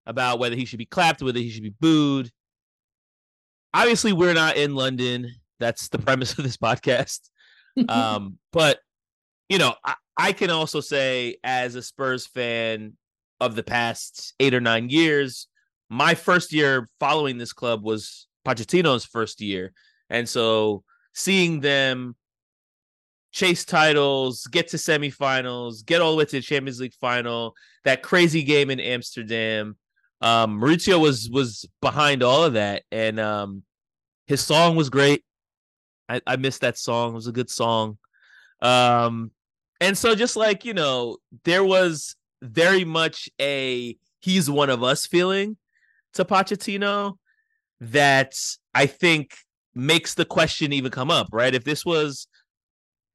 about whether he should be clapped, whether he should be booed. Obviously, we're not in London. That's the premise of this podcast. um, [laughs] but you know, I, I can also say as a Spurs fan, of the past eight or nine years. My first year following this club was Pochettino's first year. And so seeing them chase titles, get to semifinals, get all the way to the Champions League final, that crazy game in Amsterdam. Um, Mauricio was was behind all of that, and um, his song was great. I, I missed that song; it was a good song. Um, and so just like you know, there was very much a he's one of us feeling to Pochettino that I think makes the question even come up, right? If this was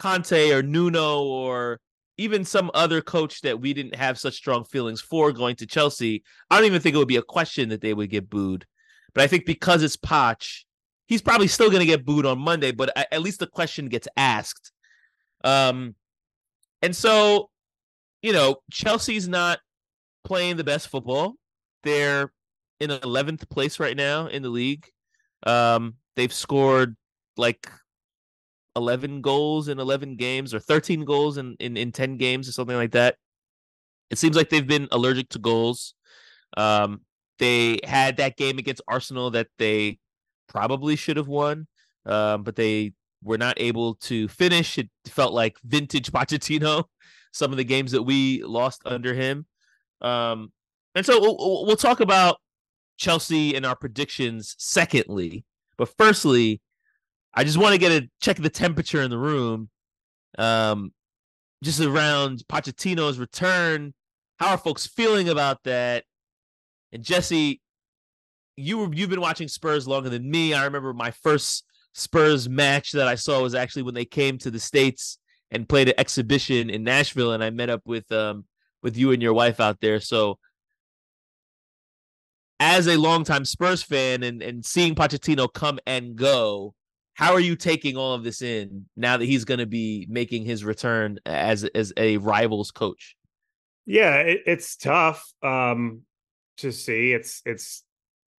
Conte or Nuno or even some other coach that we didn't have such strong feelings for going to Chelsea, I don't even think it would be a question that they would get booed. But I think because it's Poch, he's probably still going to get booed on Monday, but at least the question gets asked. Um, and so you know, Chelsea's not playing the best football. They're in 11th place right now in the league. Um, they've scored like 11 goals in 11 games or 13 goals in, in, in 10 games or something like that. It seems like they've been allergic to goals. Um, they had that game against Arsenal that they probably should have won, um, but they were not able to finish. It felt like vintage [laughs] Pochettino some of the games that we lost under him. Um, and so we'll, we'll talk about Chelsea and our predictions secondly. But firstly, I just want to get a check the temperature in the room. Um, just around Pochettino's return. How are folks feeling about that? And Jesse, you were you've been watching Spurs longer than me. I remember my first Spurs match that I saw was actually when they came to the States and played an exhibition in Nashville, and I met up with um with you and your wife out there. So, as a longtime Spurs fan and and seeing Pochettino come and go, how are you taking all of this in now that he's going to be making his return as as a rivals coach? Yeah, it, it's tough um to see. It's it's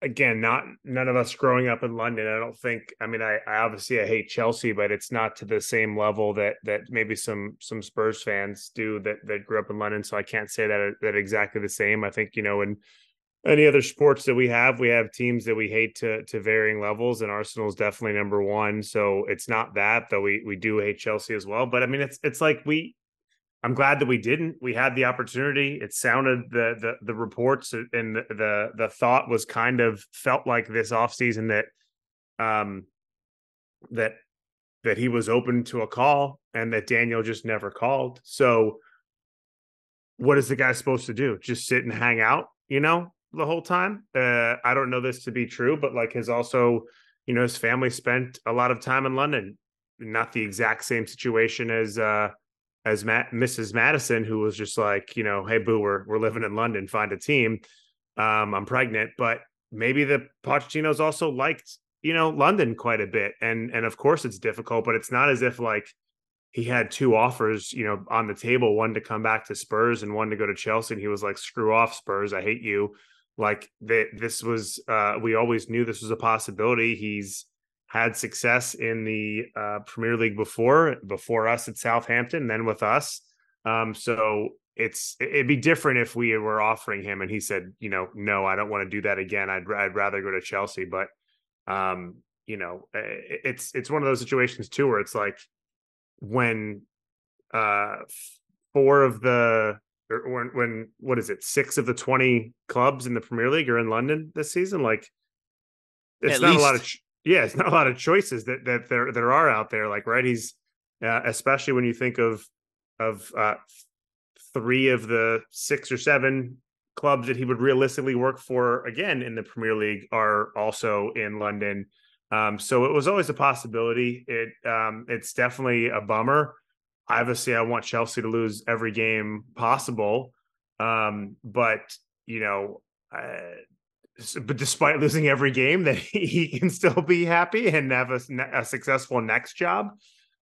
again, not none of us growing up in London. I don't think. I mean, I, I, obviously I hate Chelsea, but it's not to the same level that that maybe some some Spurs fans do that that grew up in London. So I can't say that that exactly the same. I think you know in any other sports that we have, we have teams that we hate to to varying levels, and Arsenal is definitely number one. So it's not that though. We we do hate Chelsea as well, but I mean, it's it's like we I'm glad that we didn't. We had the opportunity. It sounded the the the reports and the the, the thought was kind of felt like this offseason that um that that he was open to a call and that Daniel just never called. So what is the guy supposed to do? Just sit and hang out, you know, the whole time? Uh, I don't know this to be true, but like his also, you know, his family spent a lot of time in London. Not the exact same situation as uh as Matt, Mrs. Maddison, who was just like, you know, hey boo, we're we're living in London, find a team. Um, I'm pregnant, but maybe the Pochettino's also liked, you know, London quite a bit. And and of course it's difficult, but it's not as if like he had two offers, you know, on the table, one to come back to Spurs and one to go to Chelsea. And he was like, screw off Spurs. I hate you. Like that this was uh we always knew this was a possibility. He's had success in the uh, Premier League before, before us at Southampton, then with us. Um, so it's it'd be different if we were offering him and he said, you know, no, I don't want to do that again. I'd I'd rather go to Chelsea. But um, you know, it's it's one of those situations too where it's like when uh four of the when when what is it six of the 20 clubs in the premier league are in london this season like it's At not least. a lot of yeah it's not a lot of choices that that there there are out there like right he's uh, especially when you think of of uh three of the six or seven clubs that he would realistically work for again in the premier league are also in london um, so it was always a possibility. It um, it's definitely a bummer. Obviously, I want Chelsea to lose every game possible, um, but you know, uh, but despite losing every game, that [laughs] he can still be happy and have a, a successful next job.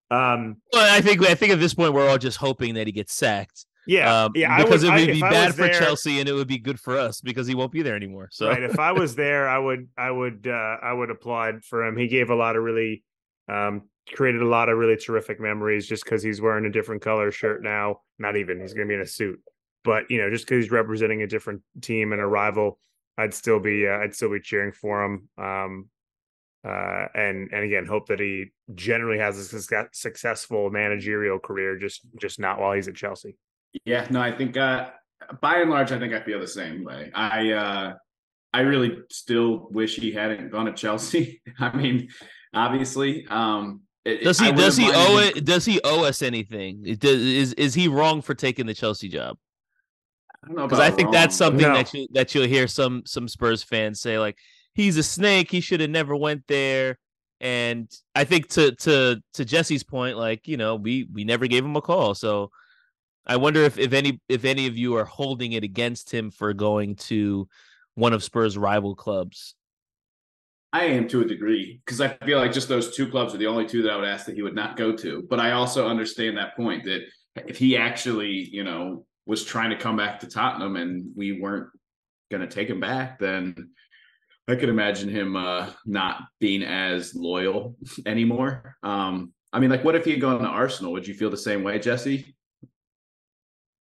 Um, well, I think I think at this point we're all just hoping that he gets sacked. Yeah, um, yeah. Because would, it would I, be bad for there, Chelsea and it would be good for us because he won't be there anymore. So right, if I [laughs] was there, I would, I would, uh, I would applaud for him. He gave a lot of really, um, created a lot of really terrific memories just because he's wearing a different color shirt now. Not even he's going to be in a suit, but you know, just because he's representing a different team and a rival, I'd still be, uh, I'd still be cheering for him. Um, uh, and and again, hope that he generally has a successful managerial career, just just not while he's at Chelsea. Yeah, no, I think uh, by and large, I think I feel the same way. I uh, I really still wish he hadn't gone to Chelsea. [laughs] I mean, obviously, um, it, does he does he owe him. it? Does he owe us anything? is is he wrong for taking the Chelsea job? Because I, I, think wrong. that's something no. that you that you'll hear some some Spurs fans say like he's a snake. He should have never went there. And I think to to to Jesse's point, like you know, we we never gave him a call, so I wonder if if any if any of you are holding it against him for going to one of Spurs' rival clubs. I am to a degree because I feel like just those two clubs are the only two that I would ask that he would not go to. But I also understand that point that if he actually, you know, was trying to come back to Tottenham and we weren't going to take him back, then I could imagine him uh, not being as loyal [laughs] anymore. Um, I mean, like, what if he had gone to Arsenal? Would you feel the same way, Jesse?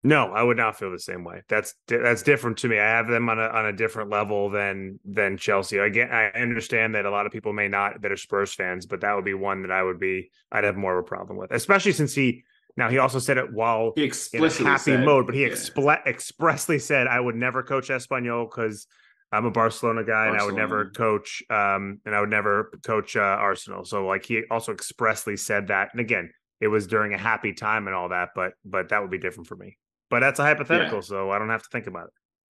No, I would not feel the same way. That's that's different to me. I have them on a on a different level than than Chelsea. Again, I understand that a lot of people may not that are Spurs fans, but that would be one that I would be I'd have more of a problem with, especially since he now he also said it while he in a happy said, mode, but he yeah. expl- expressly said I would never coach Espanyol because I'm a Barcelona guy Barcelona. and I would never coach um and I would never coach uh, Arsenal. So like he also expressly said that, and again, it was during a happy time and all that, but but that would be different for me. But that's a hypothetical, yeah. so I don't have to think about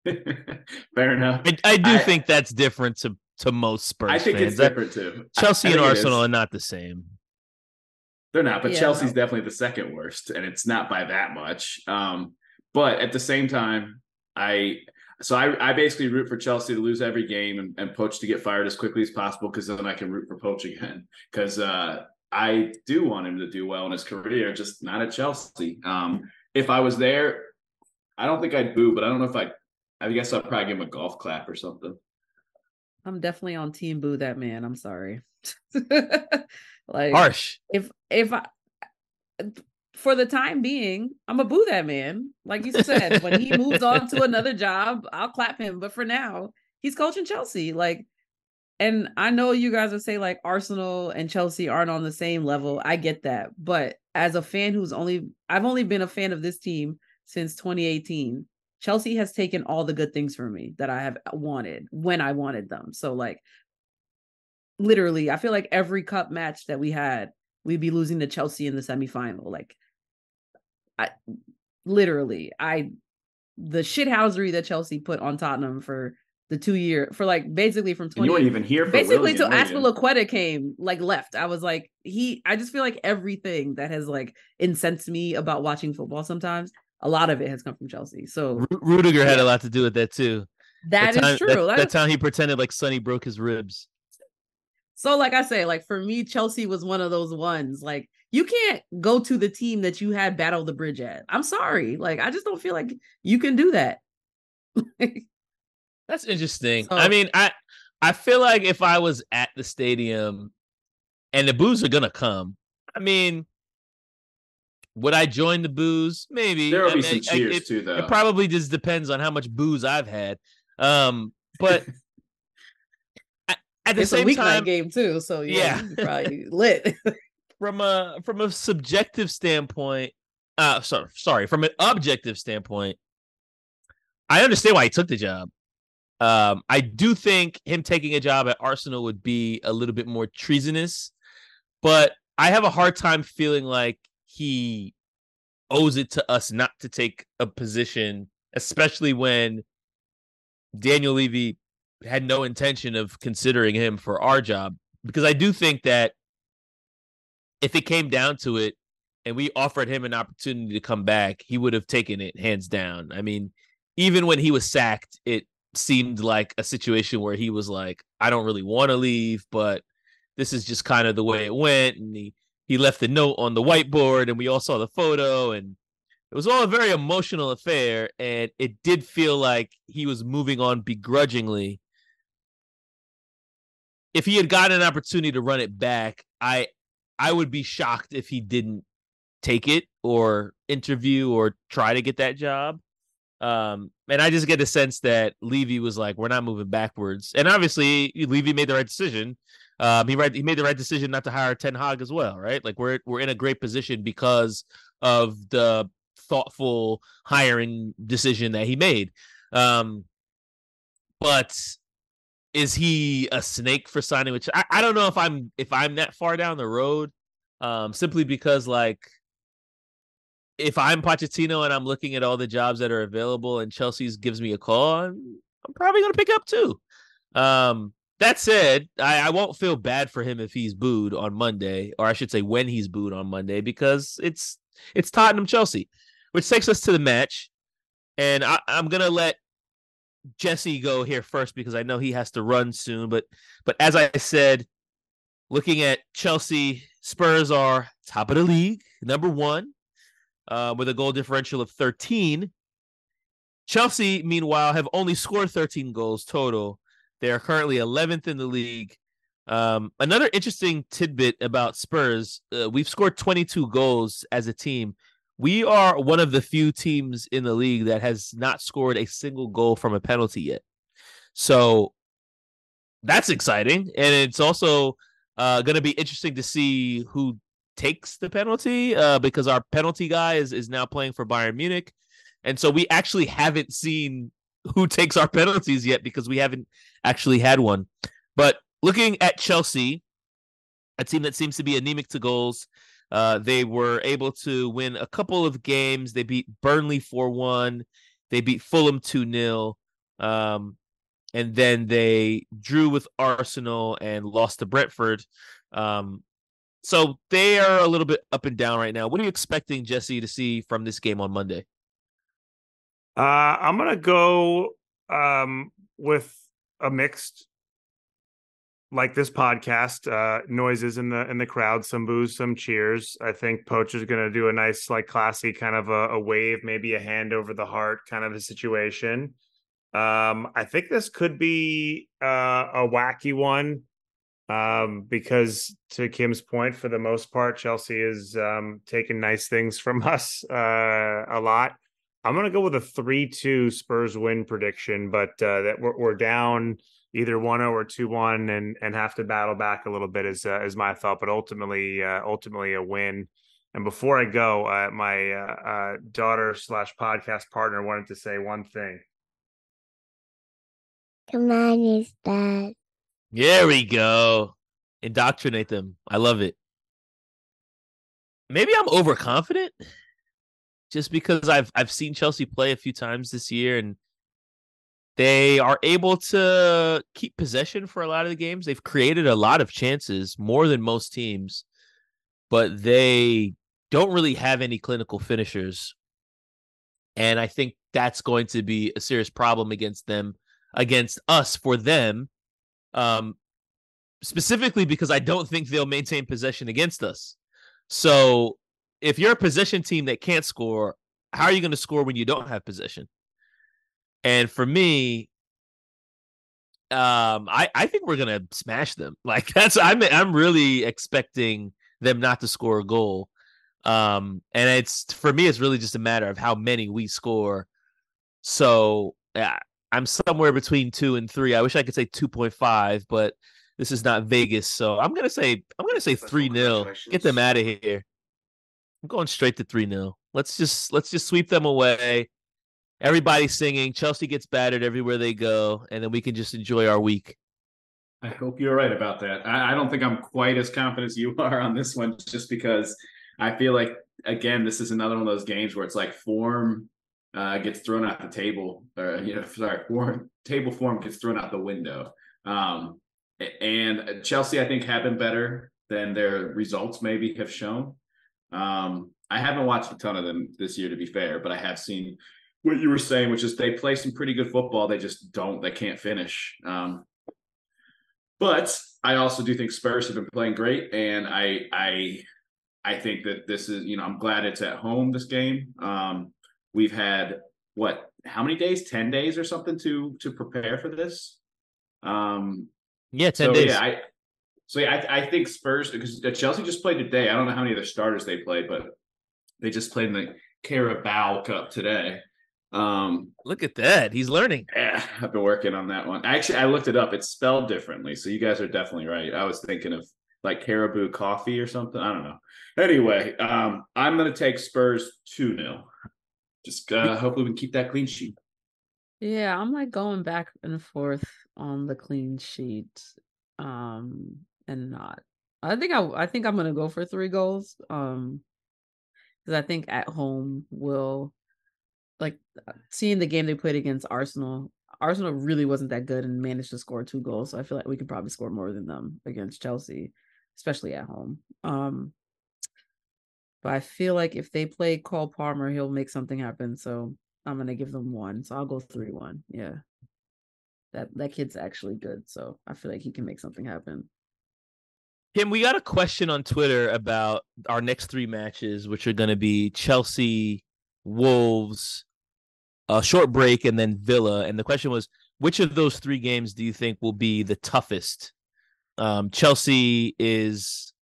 it. [laughs] Fair enough. I, I do I, think that's different to to most Spurs. I think fans. it's different too. Chelsea and Arsenal are not the same. They're not, but yeah, Chelsea's no. definitely the second worst, and it's not by that much. Um, but at the same time, I so I, I basically root for Chelsea to lose every game and, and Poch to get fired as quickly as possible because then I can root for Poch again. Because uh, I do want him to do well in his career, just not at Chelsea. Um, if I was there, I don't think I'd boo, but I don't know if I. I guess I'd probably give him a golf clap or something. I'm definitely on team boo that man. I'm sorry. [laughs] like harsh. If if I for the time being, I'm a boo that man. Like you said, when he moves on to [laughs] another job, I'll clap him. But for now, he's coaching Chelsea. Like, and I know you guys would say like Arsenal and Chelsea aren't on the same level. I get that. But as a fan who's only I've only been a fan of this team since 2018. Chelsea has taken all the good things from me that I have wanted when I wanted them. So like literally, I feel like every cup match that we had, we'd be losing to Chelsea in the semifinal. Like I literally, I the shithousery that Chelsea put on Tottenham for the two year for like basically from And 20 you weren't even here for basically William, till were you? Azpilicueta came like left. I was like he I just feel like everything that has like incensed me about watching football sometimes a lot of it has come from Chelsea. So Ru- Rudiger had a lot to do with that too. that is time, true. That, That that is- time he pretended like Sonny broke his ribs. So, like I say, like for me, Chelsea was one of those ones. Like you can't go to the team that you had battle the bridge at. I'm sorry. Like I just don't feel like you can do that. [laughs] That's interesting. So- I mean, I I feel like if I was at the stadium and the boos are gonna come, I mean, would I join the boos? Maybe. There will I be mean, some I- cheers it, too, though. it probably just depends on how much booze I've had. Um, but [laughs] I- at the it's a same weeknight time, game too, so yeah, Yeah. probably lit. [laughs] from a from a subjective standpoint, uh sorry, sorry, from an objective standpoint, I understand why he took the job. Um, I do think him taking a job at Arsenal would be a little bit more treasonous, but I have a hard time feeling like he owes it to us not to take a position, especially when Daniel Levy had no intention of considering him for our job. Because I do think that if it came down to it and we offered him an opportunity to come back, he would have taken it hands down. I mean, even when he was sacked, it seemed like a situation where he was like, I don't really want to leave, but this is just kind of the way it went. And he, he left a note on the whiteboard and we all saw the photo and it was all a very emotional affair. And it did feel like he was moving on begrudgingly. If he had gotten an opportunity to run it back, I I would be shocked if he didn't take it or interview or try to get that job. Um, and I just get the sense that Levy was like, "We're not moving backwards." And obviously, Levy made the right decision. Um, he right he made the right decision not to hire Ten Hag as well, right? Like we're we're in a great position because of the thoughtful hiring decision that he made. Um, but is he a snake for signing Which I, I don't know if I'm if I'm that far down the road. Um, simply because like if I'm Pochettino and I'm looking at all the jobs that are available and Chelsea's gives me a call, I'm, I'm probably gonna pick up too. Um, that said, I, I won't feel bad for him if he's booed on Monday, or I should say when he's booed on Monday, because it's it's Tottenham Chelsea, which takes us to the match. And I, I'm gonna let Jesse go here first because I know he has to run soon. But but as I said, looking at Chelsea, Spurs are top of the league, number one, uh, with a goal differential of 13. Chelsea, meanwhile, have only scored 13 goals total. They are currently 11th in the league. Um, another interesting tidbit about Spurs: uh, we've scored 22 goals as a team. We are one of the few teams in the league that has not scored a single goal from a penalty yet. So that's exciting, and it's also uh, going to be interesting to see who takes the penalty uh, because our penalty guy is is now playing for Bayern Munich, and so we actually haven't seen who takes our penalties yet because we haven't actually had one. But looking at Chelsea, a team that seems to be anemic to goals, uh, they were able to win a couple of games. They beat Burnley 4 1, they beat Fulham 2 0. Um, and then they drew with Arsenal and lost to Brentford. Um, so they are a little bit up and down right now. What are you expecting, Jesse, to see from this game on Monday? Uh, I'm gonna go um, with a mixed, like this podcast, uh, noises in the in the crowd, some boos, some cheers. I think Poacher's gonna do a nice, like classy kind of a, a wave, maybe a hand over the heart kind of a situation. Um, I think this could be uh, a wacky one um, because to Kim's point, for the most part, Chelsea is um, taking nice things from [laughs] us uh, a lot. I'm gonna go with a three-two Spurs win prediction, but uh, that we're, we're down either 1-0 or 2-1 and and have to battle back a little bit is uh, is my thought, but ultimately uh, ultimately a win. And before I go, uh, my uh, uh, daughter slash podcast partner wanted to say one thing. Come on, is that? There we go. Indoctrinate them. I love it. Maybe I'm overconfident. just because I've I've seen Chelsea play a few times this year and they are able to keep possession for a lot of the games. They've created a lot of chances, more than most teams, but they don't really have any clinical finishers. And I think that's going to be a serious problem against them, against us for them. Um, specifically because I don't think they'll maintain possession against us. So if you're a possession team that can't score, how are you going to score when you don't have possession? And for me, um, I I think we're gonna smash them. [laughs] Like that's I'm I'm really expecting them not to score a goal. Um, and it's for me, it's really just a matter of how many we score. So yeah, I'm somewhere between two and three. I wish I could say two point five, but this is not Vegas, so I'm gonna say I'm gonna say three 0 Get them out of here. I'm going straight to three 0 Let's just let's just sweep them away. Everybody's singing. Chelsea gets battered everywhere they go, and then we can just enjoy our week. I hope you're right about that. I, I don't think I'm quite as confident as you [laughs] are on this one, just because I feel like again, this is another one of those games where it's like form uh, gets thrown out the table, or you know, sorry, form table form gets thrown out the window. Um, and Chelsea, I think, have been better than their results maybe have shown. Um, I haven't watched a ton of them this year, to be fair, but I have seen what you were saying, which is they play some pretty good football. They just don't, they can't finish. Um, but I also do think Spurs have been playing great, and I, I, I think that this is, you know, I'm glad it's at home this game. Um, we've had what, how many days? Ten days or something to to prepare for this. Um, yeah, ten so, days. Yeah, I, so yeah, I, I think Spurs because Chelsea just played today. I don't know how many of their starters they played, but they just played in the Carabao Cup today. Um, Look at that. He's learning. [laughs] Yeah, I've been working on that one. Actually, I looked it up. It's spelled differently. So you guys are definitely right. I was thinking of like caribou coffee or something. I don't know. Anyway, um, I'm going to take Spurs 2 0. Just uh, hopefully we can keep that clean sheet. Yeah, I'm like going back and forth on the clean sheet um and not. I think I I think I'm to go for 3 goals. Um cuz I think at home will like uh, seeing the game they played against Arsenal, Arsenal really wasn't that good and managed to score two goals. So I feel like we could probably score more than them against Chelsea, especially at home. Um, but I feel like if they play Cole Palmer, he'll make something happen. So I'm gonna give them one. So I'll go three one. Yeah. That that kid's actually good. So I feel like he can make something happen. Kim, we got a question on Twitter about our next three matches, which are to be Chelsea, Wolves, a short break, and then Villa. And the question was, which of those three games do you think will be the toughest? Um, Chelsea is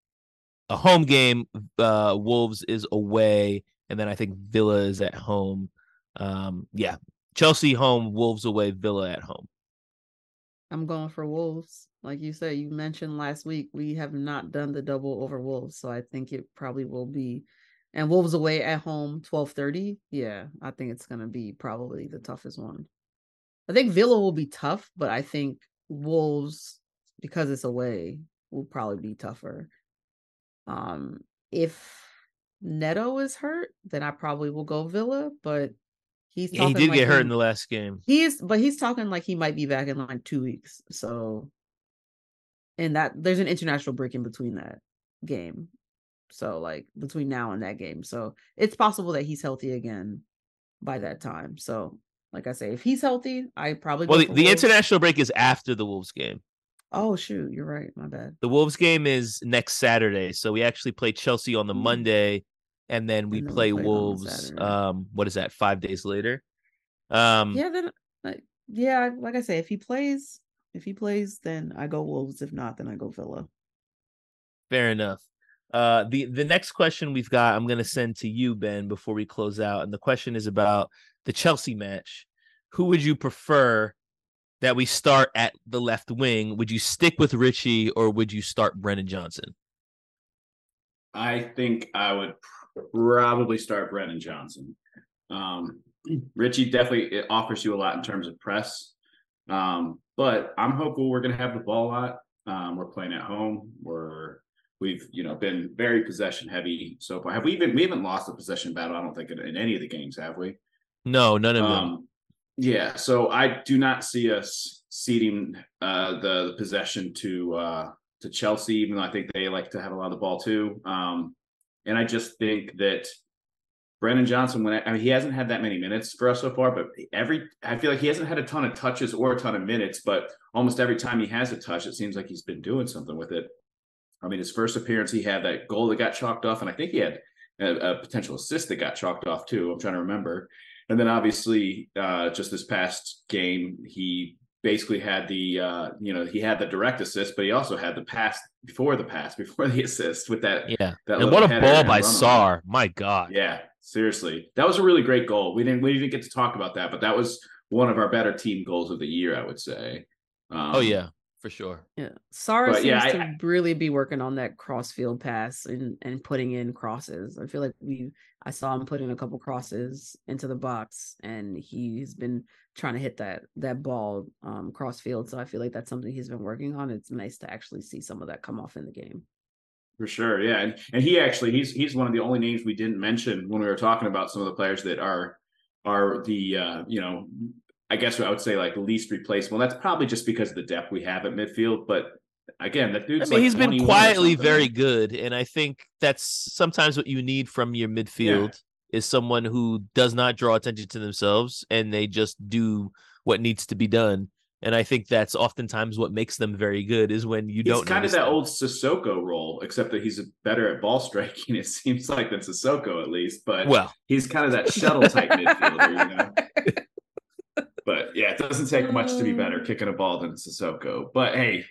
a home game. Uh, Wolves is away, and then I think Villa is at home. Um, yeah, Chelsea home, Wolves away, Villa at home. I'm going for Wolves. Like you said, you mentioned last week, we have not done the double over Wolves, so I think it probably will be and Wolves away at home, twelve thirty. Yeah, I think it's gonna be probably the toughest one. I think Villa will be tough, but I think Wolves, because it's away, will probably be tougher. Um, if Neto is hurt, then I probably will go Villa, but he's yeah, he did like get hurt he, in the last game. He's but he's talking like he might be back in like two weeks. So and that there's an international break in between that game. So like between now and that game. So it's possible that he's healthy again by that time. So like I say, if he's healthy, I probably well the, the international break is after the Wolves game. Oh shoot, you're right. My bad. The Wolves game is next Saturday, so we actually play Chelsea on the mm-hmm. Monday, and then we and then play, play Wolves. Um, what is that? Five days later. Um, yeah, then like, yeah, like I say, if he plays, if he plays, then I go Wolves. If not, then I go Villa. Fair enough. Uh, the the next question we've got, I'm going to send to you, Ben, before we close out, and the question is about the Chelsea match. Who would you prefer that we start at the left wing? Would you stick with Richie or would you start Brennan Johnson? I think I would probably start Brennan Johnson. Um, Richie definitely offers you a lot in terms of press, um, but I'm hopeful we're going to have the ball a lot. Um, we're playing at home. We're we've you know been very possession heavy so far. Have we even we haven't lost a possession battle? I don't think in, in any of the games have we? No, none of them. Yeah, so I do not see us ceding uh, the, the possession to uh, to Chelsea, even though I think they like to have a lot of the ball too. Um, and I just think that Brennan Johnson, when I, I mean, he hasn't had that many minutes for us so far, but every I feel like he hasn't had a ton of touches or a ton of minutes, but almost every time he has a touch, it seems like he's been doing something with it. I mean, his first appearance, he had that goal that got chalked off, and I think he had a, a potential assist that got chalked off too. I'm trying to remember. And then obviously, uh, just this past game, he basically had the uh, you know he had the direct assist, but he also had the pass before the pass, before the [laughs] assist with that. Yeah, that and what a ball by. Sarr! My God. Yeah, seriously, that was a really great goal. We didn't we didn't get to talk about that, but that was one of our better team goals of the year, I would say. Um, Oh yeah, for sure. Yeah, Sara seems yeah, I- to really be working on that cross field pass and and putting in crosses. I feel like we I saw him putting a couple crosses into the box, and he's been trying to hit that that ball um crossfield. So I feel like that's something he's been working on. It's nice to actually see some of that come off in the game. For sure, yeah, and and he actually he's he's one of the only names we didn't mention when we were talking about some of the players that are are the uh, you know I guess I would say like least replaceable. That's probably just because of the depth we have at midfield, but again, that I dude's mean, like he's been quietly very good, and I think that's sometimes what you need from your midfield is someone who does not draw attention to themselves and they just do what needs to be done. And I think that's oftentimes what makes them very good is when you He's don't kind of notice that them. old Sissoko role, except that he's better at ball striking. [laughs] It seems like than Sissoko at least, but Well, he's kind of that shuttle type midfielder, you know. [laughs] But yeah, it doesn't take much to be better kicking a ball than Sissoko. But hey,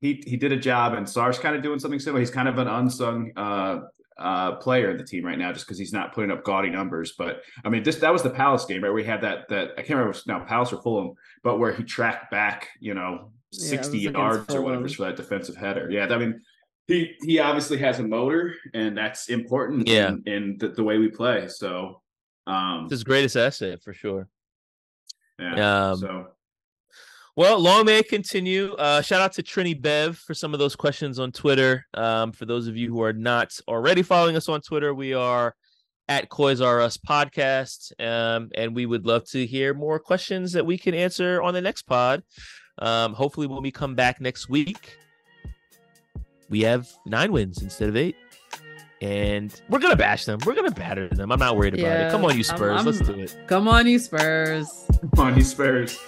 he he did a job, and Sarr's kind of doing something similar. He's kind of an unsung uh, uh, player in the team right now, just because he's not putting up gaudy numbers. But I mean, this that was the Palace game, right? We had that that I can't remember if now Palace or Fulham, but where he tracked back, you know, sixty was against yards or whatever for that defensive header. Yeah, I mean. He, he obviously has a motor and that's important Yeah. in, in the, the way we play. So um it's his greatest asset for sure. Yeah. Um, so Well, long may it continue. Uh, shout out to Trini Bev for some of those questions on Twitter. Um, for those of you who are not already following us on Twitter, we are at Coys R Us podcast, um, and we would love to hear more questions that we can answer on the next pod. Um, hopefully, when we come back next week, we have nine wins instead of eight. And we're gonna bash them. We're gonna batter them. I'm not worried about it. Come on, you I'm- Spurs. Let's do it. Come on, you Spurs. come on, you Spurs.